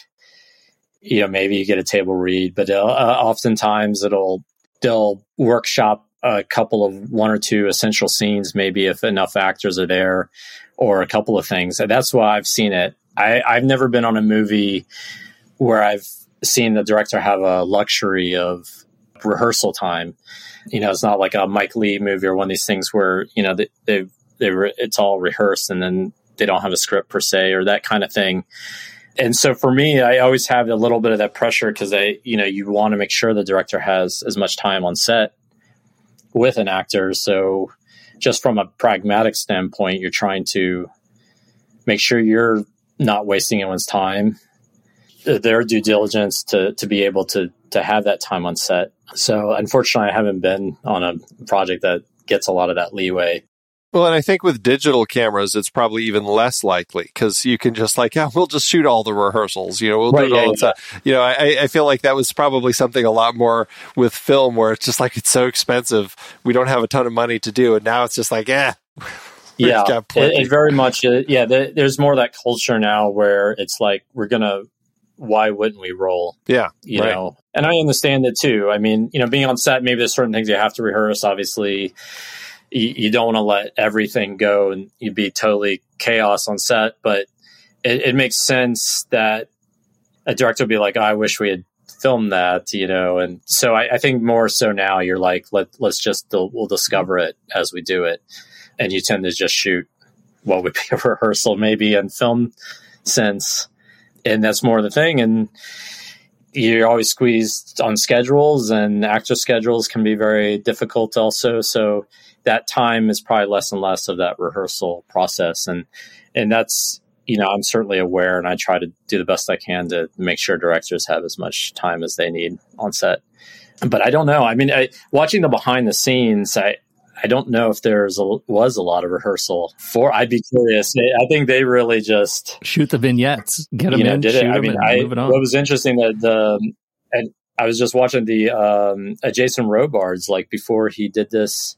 S3: you know maybe you get a table read, but uh, oftentimes it'll they'll workshop a couple of one or two essential scenes, maybe if enough actors are there, or a couple of things. That's why I've seen it. I, I've never been on a movie where I've seen the director have a luxury of rehearsal time. You know, it's not like a Mike Leigh movie or one of these things where you know they they, they re- it's all rehearsed and then they don't have a script per se or that kind of thing. And so for me, I always have a little bit of that pressure because I, you know, you want to make sure the director has as much time on set with an actor. So just from a pragmatic standpoint, you're trying to make sure you're not wasting anyone's time. Uh, their due diligence to to be able to to have that time on set. So unfortunately, I haven't been on a project that gets a lot of that leeway.
S1: Well, and I think with digital cameras, it's probably even less likely because you can just like, yeah, we'll just shoot all the rehearsals. You know, we'll
S3: Right,
S1: do it all
S3: yeah,
S1: the time. You know, I, I feel like that was probably something a lot more with film where it's just like it's so expensive, we don't have a ton of money to do, and now it's just like, eh,
S3: yeah,
S1: got
S3: it, it very much. uh, Yeah, there, there's more of that culture now where it's like we're gonna. Why wouldn't we roll?
S1: yeah,
S3: You
S1: right.
S3: know, and I understand it too. I mean, you know, being on set, maybe there's certain things you have to rehearse. Obviously, you, you don't want to let everything go and you'd be totally chaos on set. But it, it makes sense that a director would be like, "I wish we had filmed that," you know. And so I, I think more so now, you're like, "Let let's just we'll discover it as we do it," and you tend to just shoot what would be a rehearsal maybe in film sense, and that's more the thing. And you're always squeezed on schedules, and actor schedules can be very difficult also. So that time is probably less and less of that rehearsal process, and and that's you know I'm certainly aware, and I try to do the best I can to make sure directors have as much time as they need on set. But I don't know. I mean, I, watching the behind the scenes, I I don't know if there's a, was a lot of rehearsal for. I'd be curious. I think they really just
S2: Shoot the vignettes, get them
S3: know,
S2: in,
S3: did
S2: shoot
S3: it. I mean,
S2: and
S3: I
S2: move it on.
S3: what was interesting that the and I was just watching the um, Jason Robards like before he did this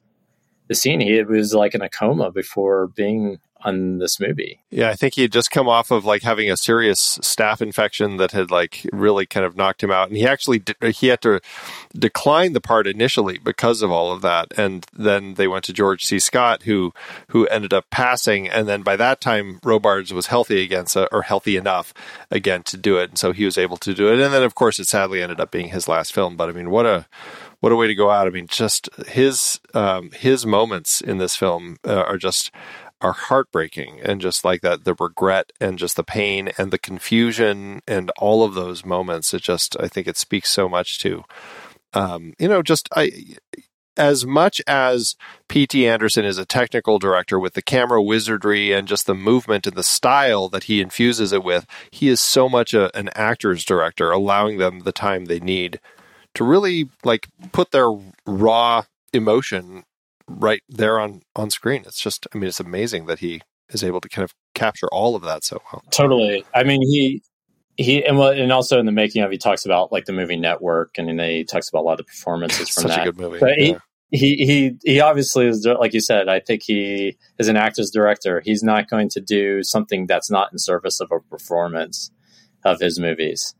S3: the scene. He was like in a coma before being on this movie.
S1: Yeah, I think he had just come off of like having a serious staph infection that had like really kind of knocked him out, and he actually he had to decline the part initially because of all of that, and then they went to George C. Scott, who who ended up passing, and then by that time Robards was healthy again, so, or healthy enough again to do it, and so he was able to do it, and then of course it sadly ended up being his last film, but I mean what a what a way to go out! I mean, just his um, his moments in this film uh, are just are heartbreaking and just like that the regret and just the pain and the confusion and all of those moments it just i think it speaks so much to um you know just i as much as P.T. Anderson is a technical director with the camera wizardry and just the movement and the style that he infuses it with, he is so much a, an actor's director, allowing them the time they need to really like put their raw emotion right there on on screen. It's just, I mean, it's amazing that he is able to kind of capture all of that so well.
S3: Totally. I mean, he he and well, and also in the making of, he talks about like the movie Network, and then he talks about a lot of the performances from
S1: Such a
S3: that.
S1: good movie,
S3: But
S1: yeah.
S3: he, he he he obviously is like you said. I think he is an actor's director. He's not going to do something that's not in service of a performance of his movies.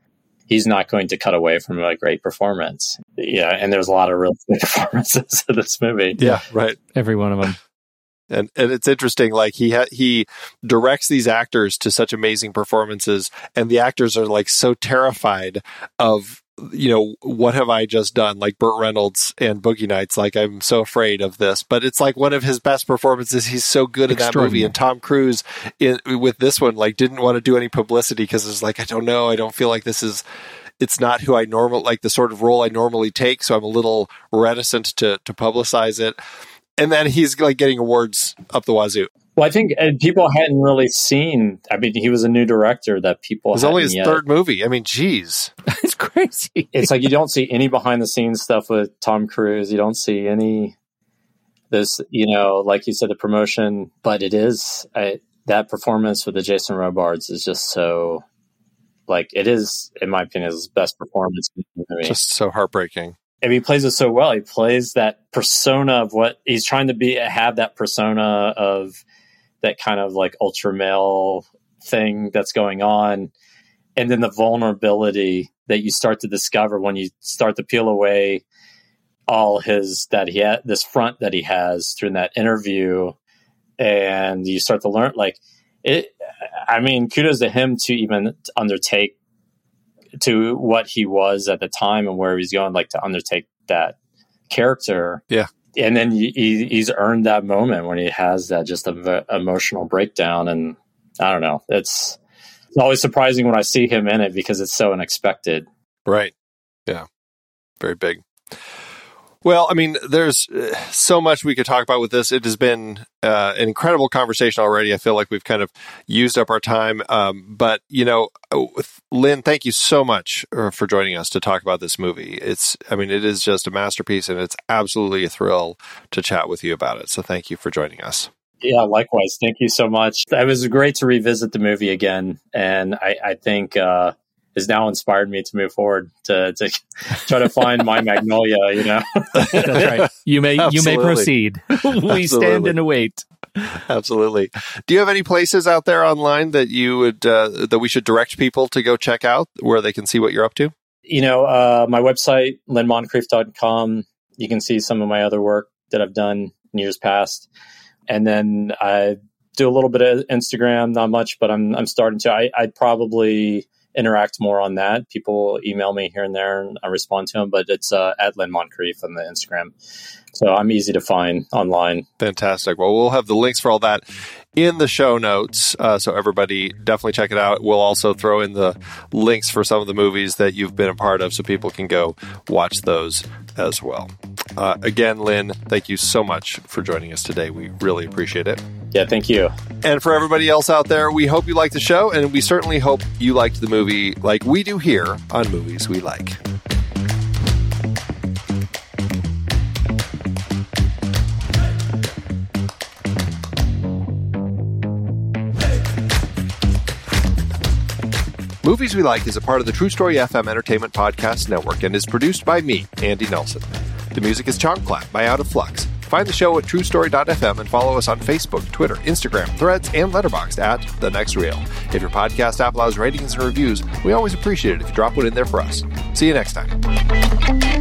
S3: He's not going to cut away from a great performance. Yeah, and there's a lot of real performances in this movie.
S1: Yeah, right.
S2: Every one of them.
S1: and and it's interesting like he ha- he directs these actors to such amazing performances and the actors are like so terrified of you know what have i just done? Like burt reynolds and boogie nights like i'm so afraid of this. But it's like one of his best performances. He's so good in that movie. And tom cruise in, with this one like didn't want to do any publicity because it's like i don't know. I don't feel like this is it's not who I normal like the sort of role I normally take, so I'm a little reticent to to publicize it. And then he's like getting awards up the wazoo.
S3: Well, I think and people hadn't really seen. I mean, he was a new director that people.
S1: It was only his
S3: yet-
S1: third movie. I mean, geez,
S2: it's crazy.
S3: It's like you don't see any behind the scenes stuff with Tom Cruise. You don't see any this, you know, like you said, the promotion. But it is I, that performance with the Jason Robards is just so, like, it is, in my opinion, his best performance in the movie.
S1: just so heartbreaking.
S3: and he plays it so well. He plays that persona of what he's trying to be, have that persona of that kind of like ultra male thing that's going on. And then the vulnerability that you start to discover when you start to peel away all his, that he had, this front that he has through that interview. And you start to learn, like, it, I mean, kudos to him to even undertake to what he was at the time and where he's going, like to undertake that character.
S1: Yeah.
S3: And then he, he- he's earned that moment when he has that just emotional breakdown. And I don't know, it's, it's always surprising when I see him in it because it's so unexpected.
S1: Right. Yeah. Very big. Well, I mean, there's uh, so much we could talk about with this. It has been uh, an incredible conversation already. I feel like we've kind of used up our time. Um, but, you know, uh, Lyn, thank you so much uh, for joining us to talk about this movie. It's, I mean, it is just a masterpiece and it's absolutely a thrill to chat with you about it. So thank you for joining us.
S3: Yeah, likewise. Thank you so much. It was great to revisit the movie again. And I, I think, uh, has now inspired me to move forward to, to try to find my magnolia. You know,
S2: that's right. You may you may proceed. we stand and await.
S1: Absolutely. Do you have any places out there online that you would uh, that we should direct people to go check out where they can see what you're up to?
S3: you know, uh, my website, lynmoncrief.com. You can see some of my other work that I've done in years past. And then I do a little bit of Instagram, not much, but I'm, I'm starting to, I, I'd probably interact more on that. People email me here and there and I respond to them, but it's uh, at Lyn Moncrief on the Instagram. So I'm easy to find online.
S1: Fantastic. Well, we'll have the links for all that in the show notes. Uh, so everybody definitely check it out. We'll also throw in the links for some of the movies that you've been a part of so people can go watch those as well. Uh, again, Lyn, thank you so much for joining us today. We really appreciate it.
S3: Yeah, thank you.
S1: And for everybody else out there, we hope you liked the show, and we certainly hope you liked the movie like we do here on Movies We Like. Movies We Like is a part of the True Story FM Entertainment Podcast Network and is produced by me, Andy Nelson. The music is Chomp Clap by Out of Flux. Find the show at truestory.fm and follow us on Facebook, Twitter, Instagram, Threads, and Letterboxd at The Next Reel. If your podcast app allows ratings and reviews, we always appreciate it if you drop one in there for us. See you next time.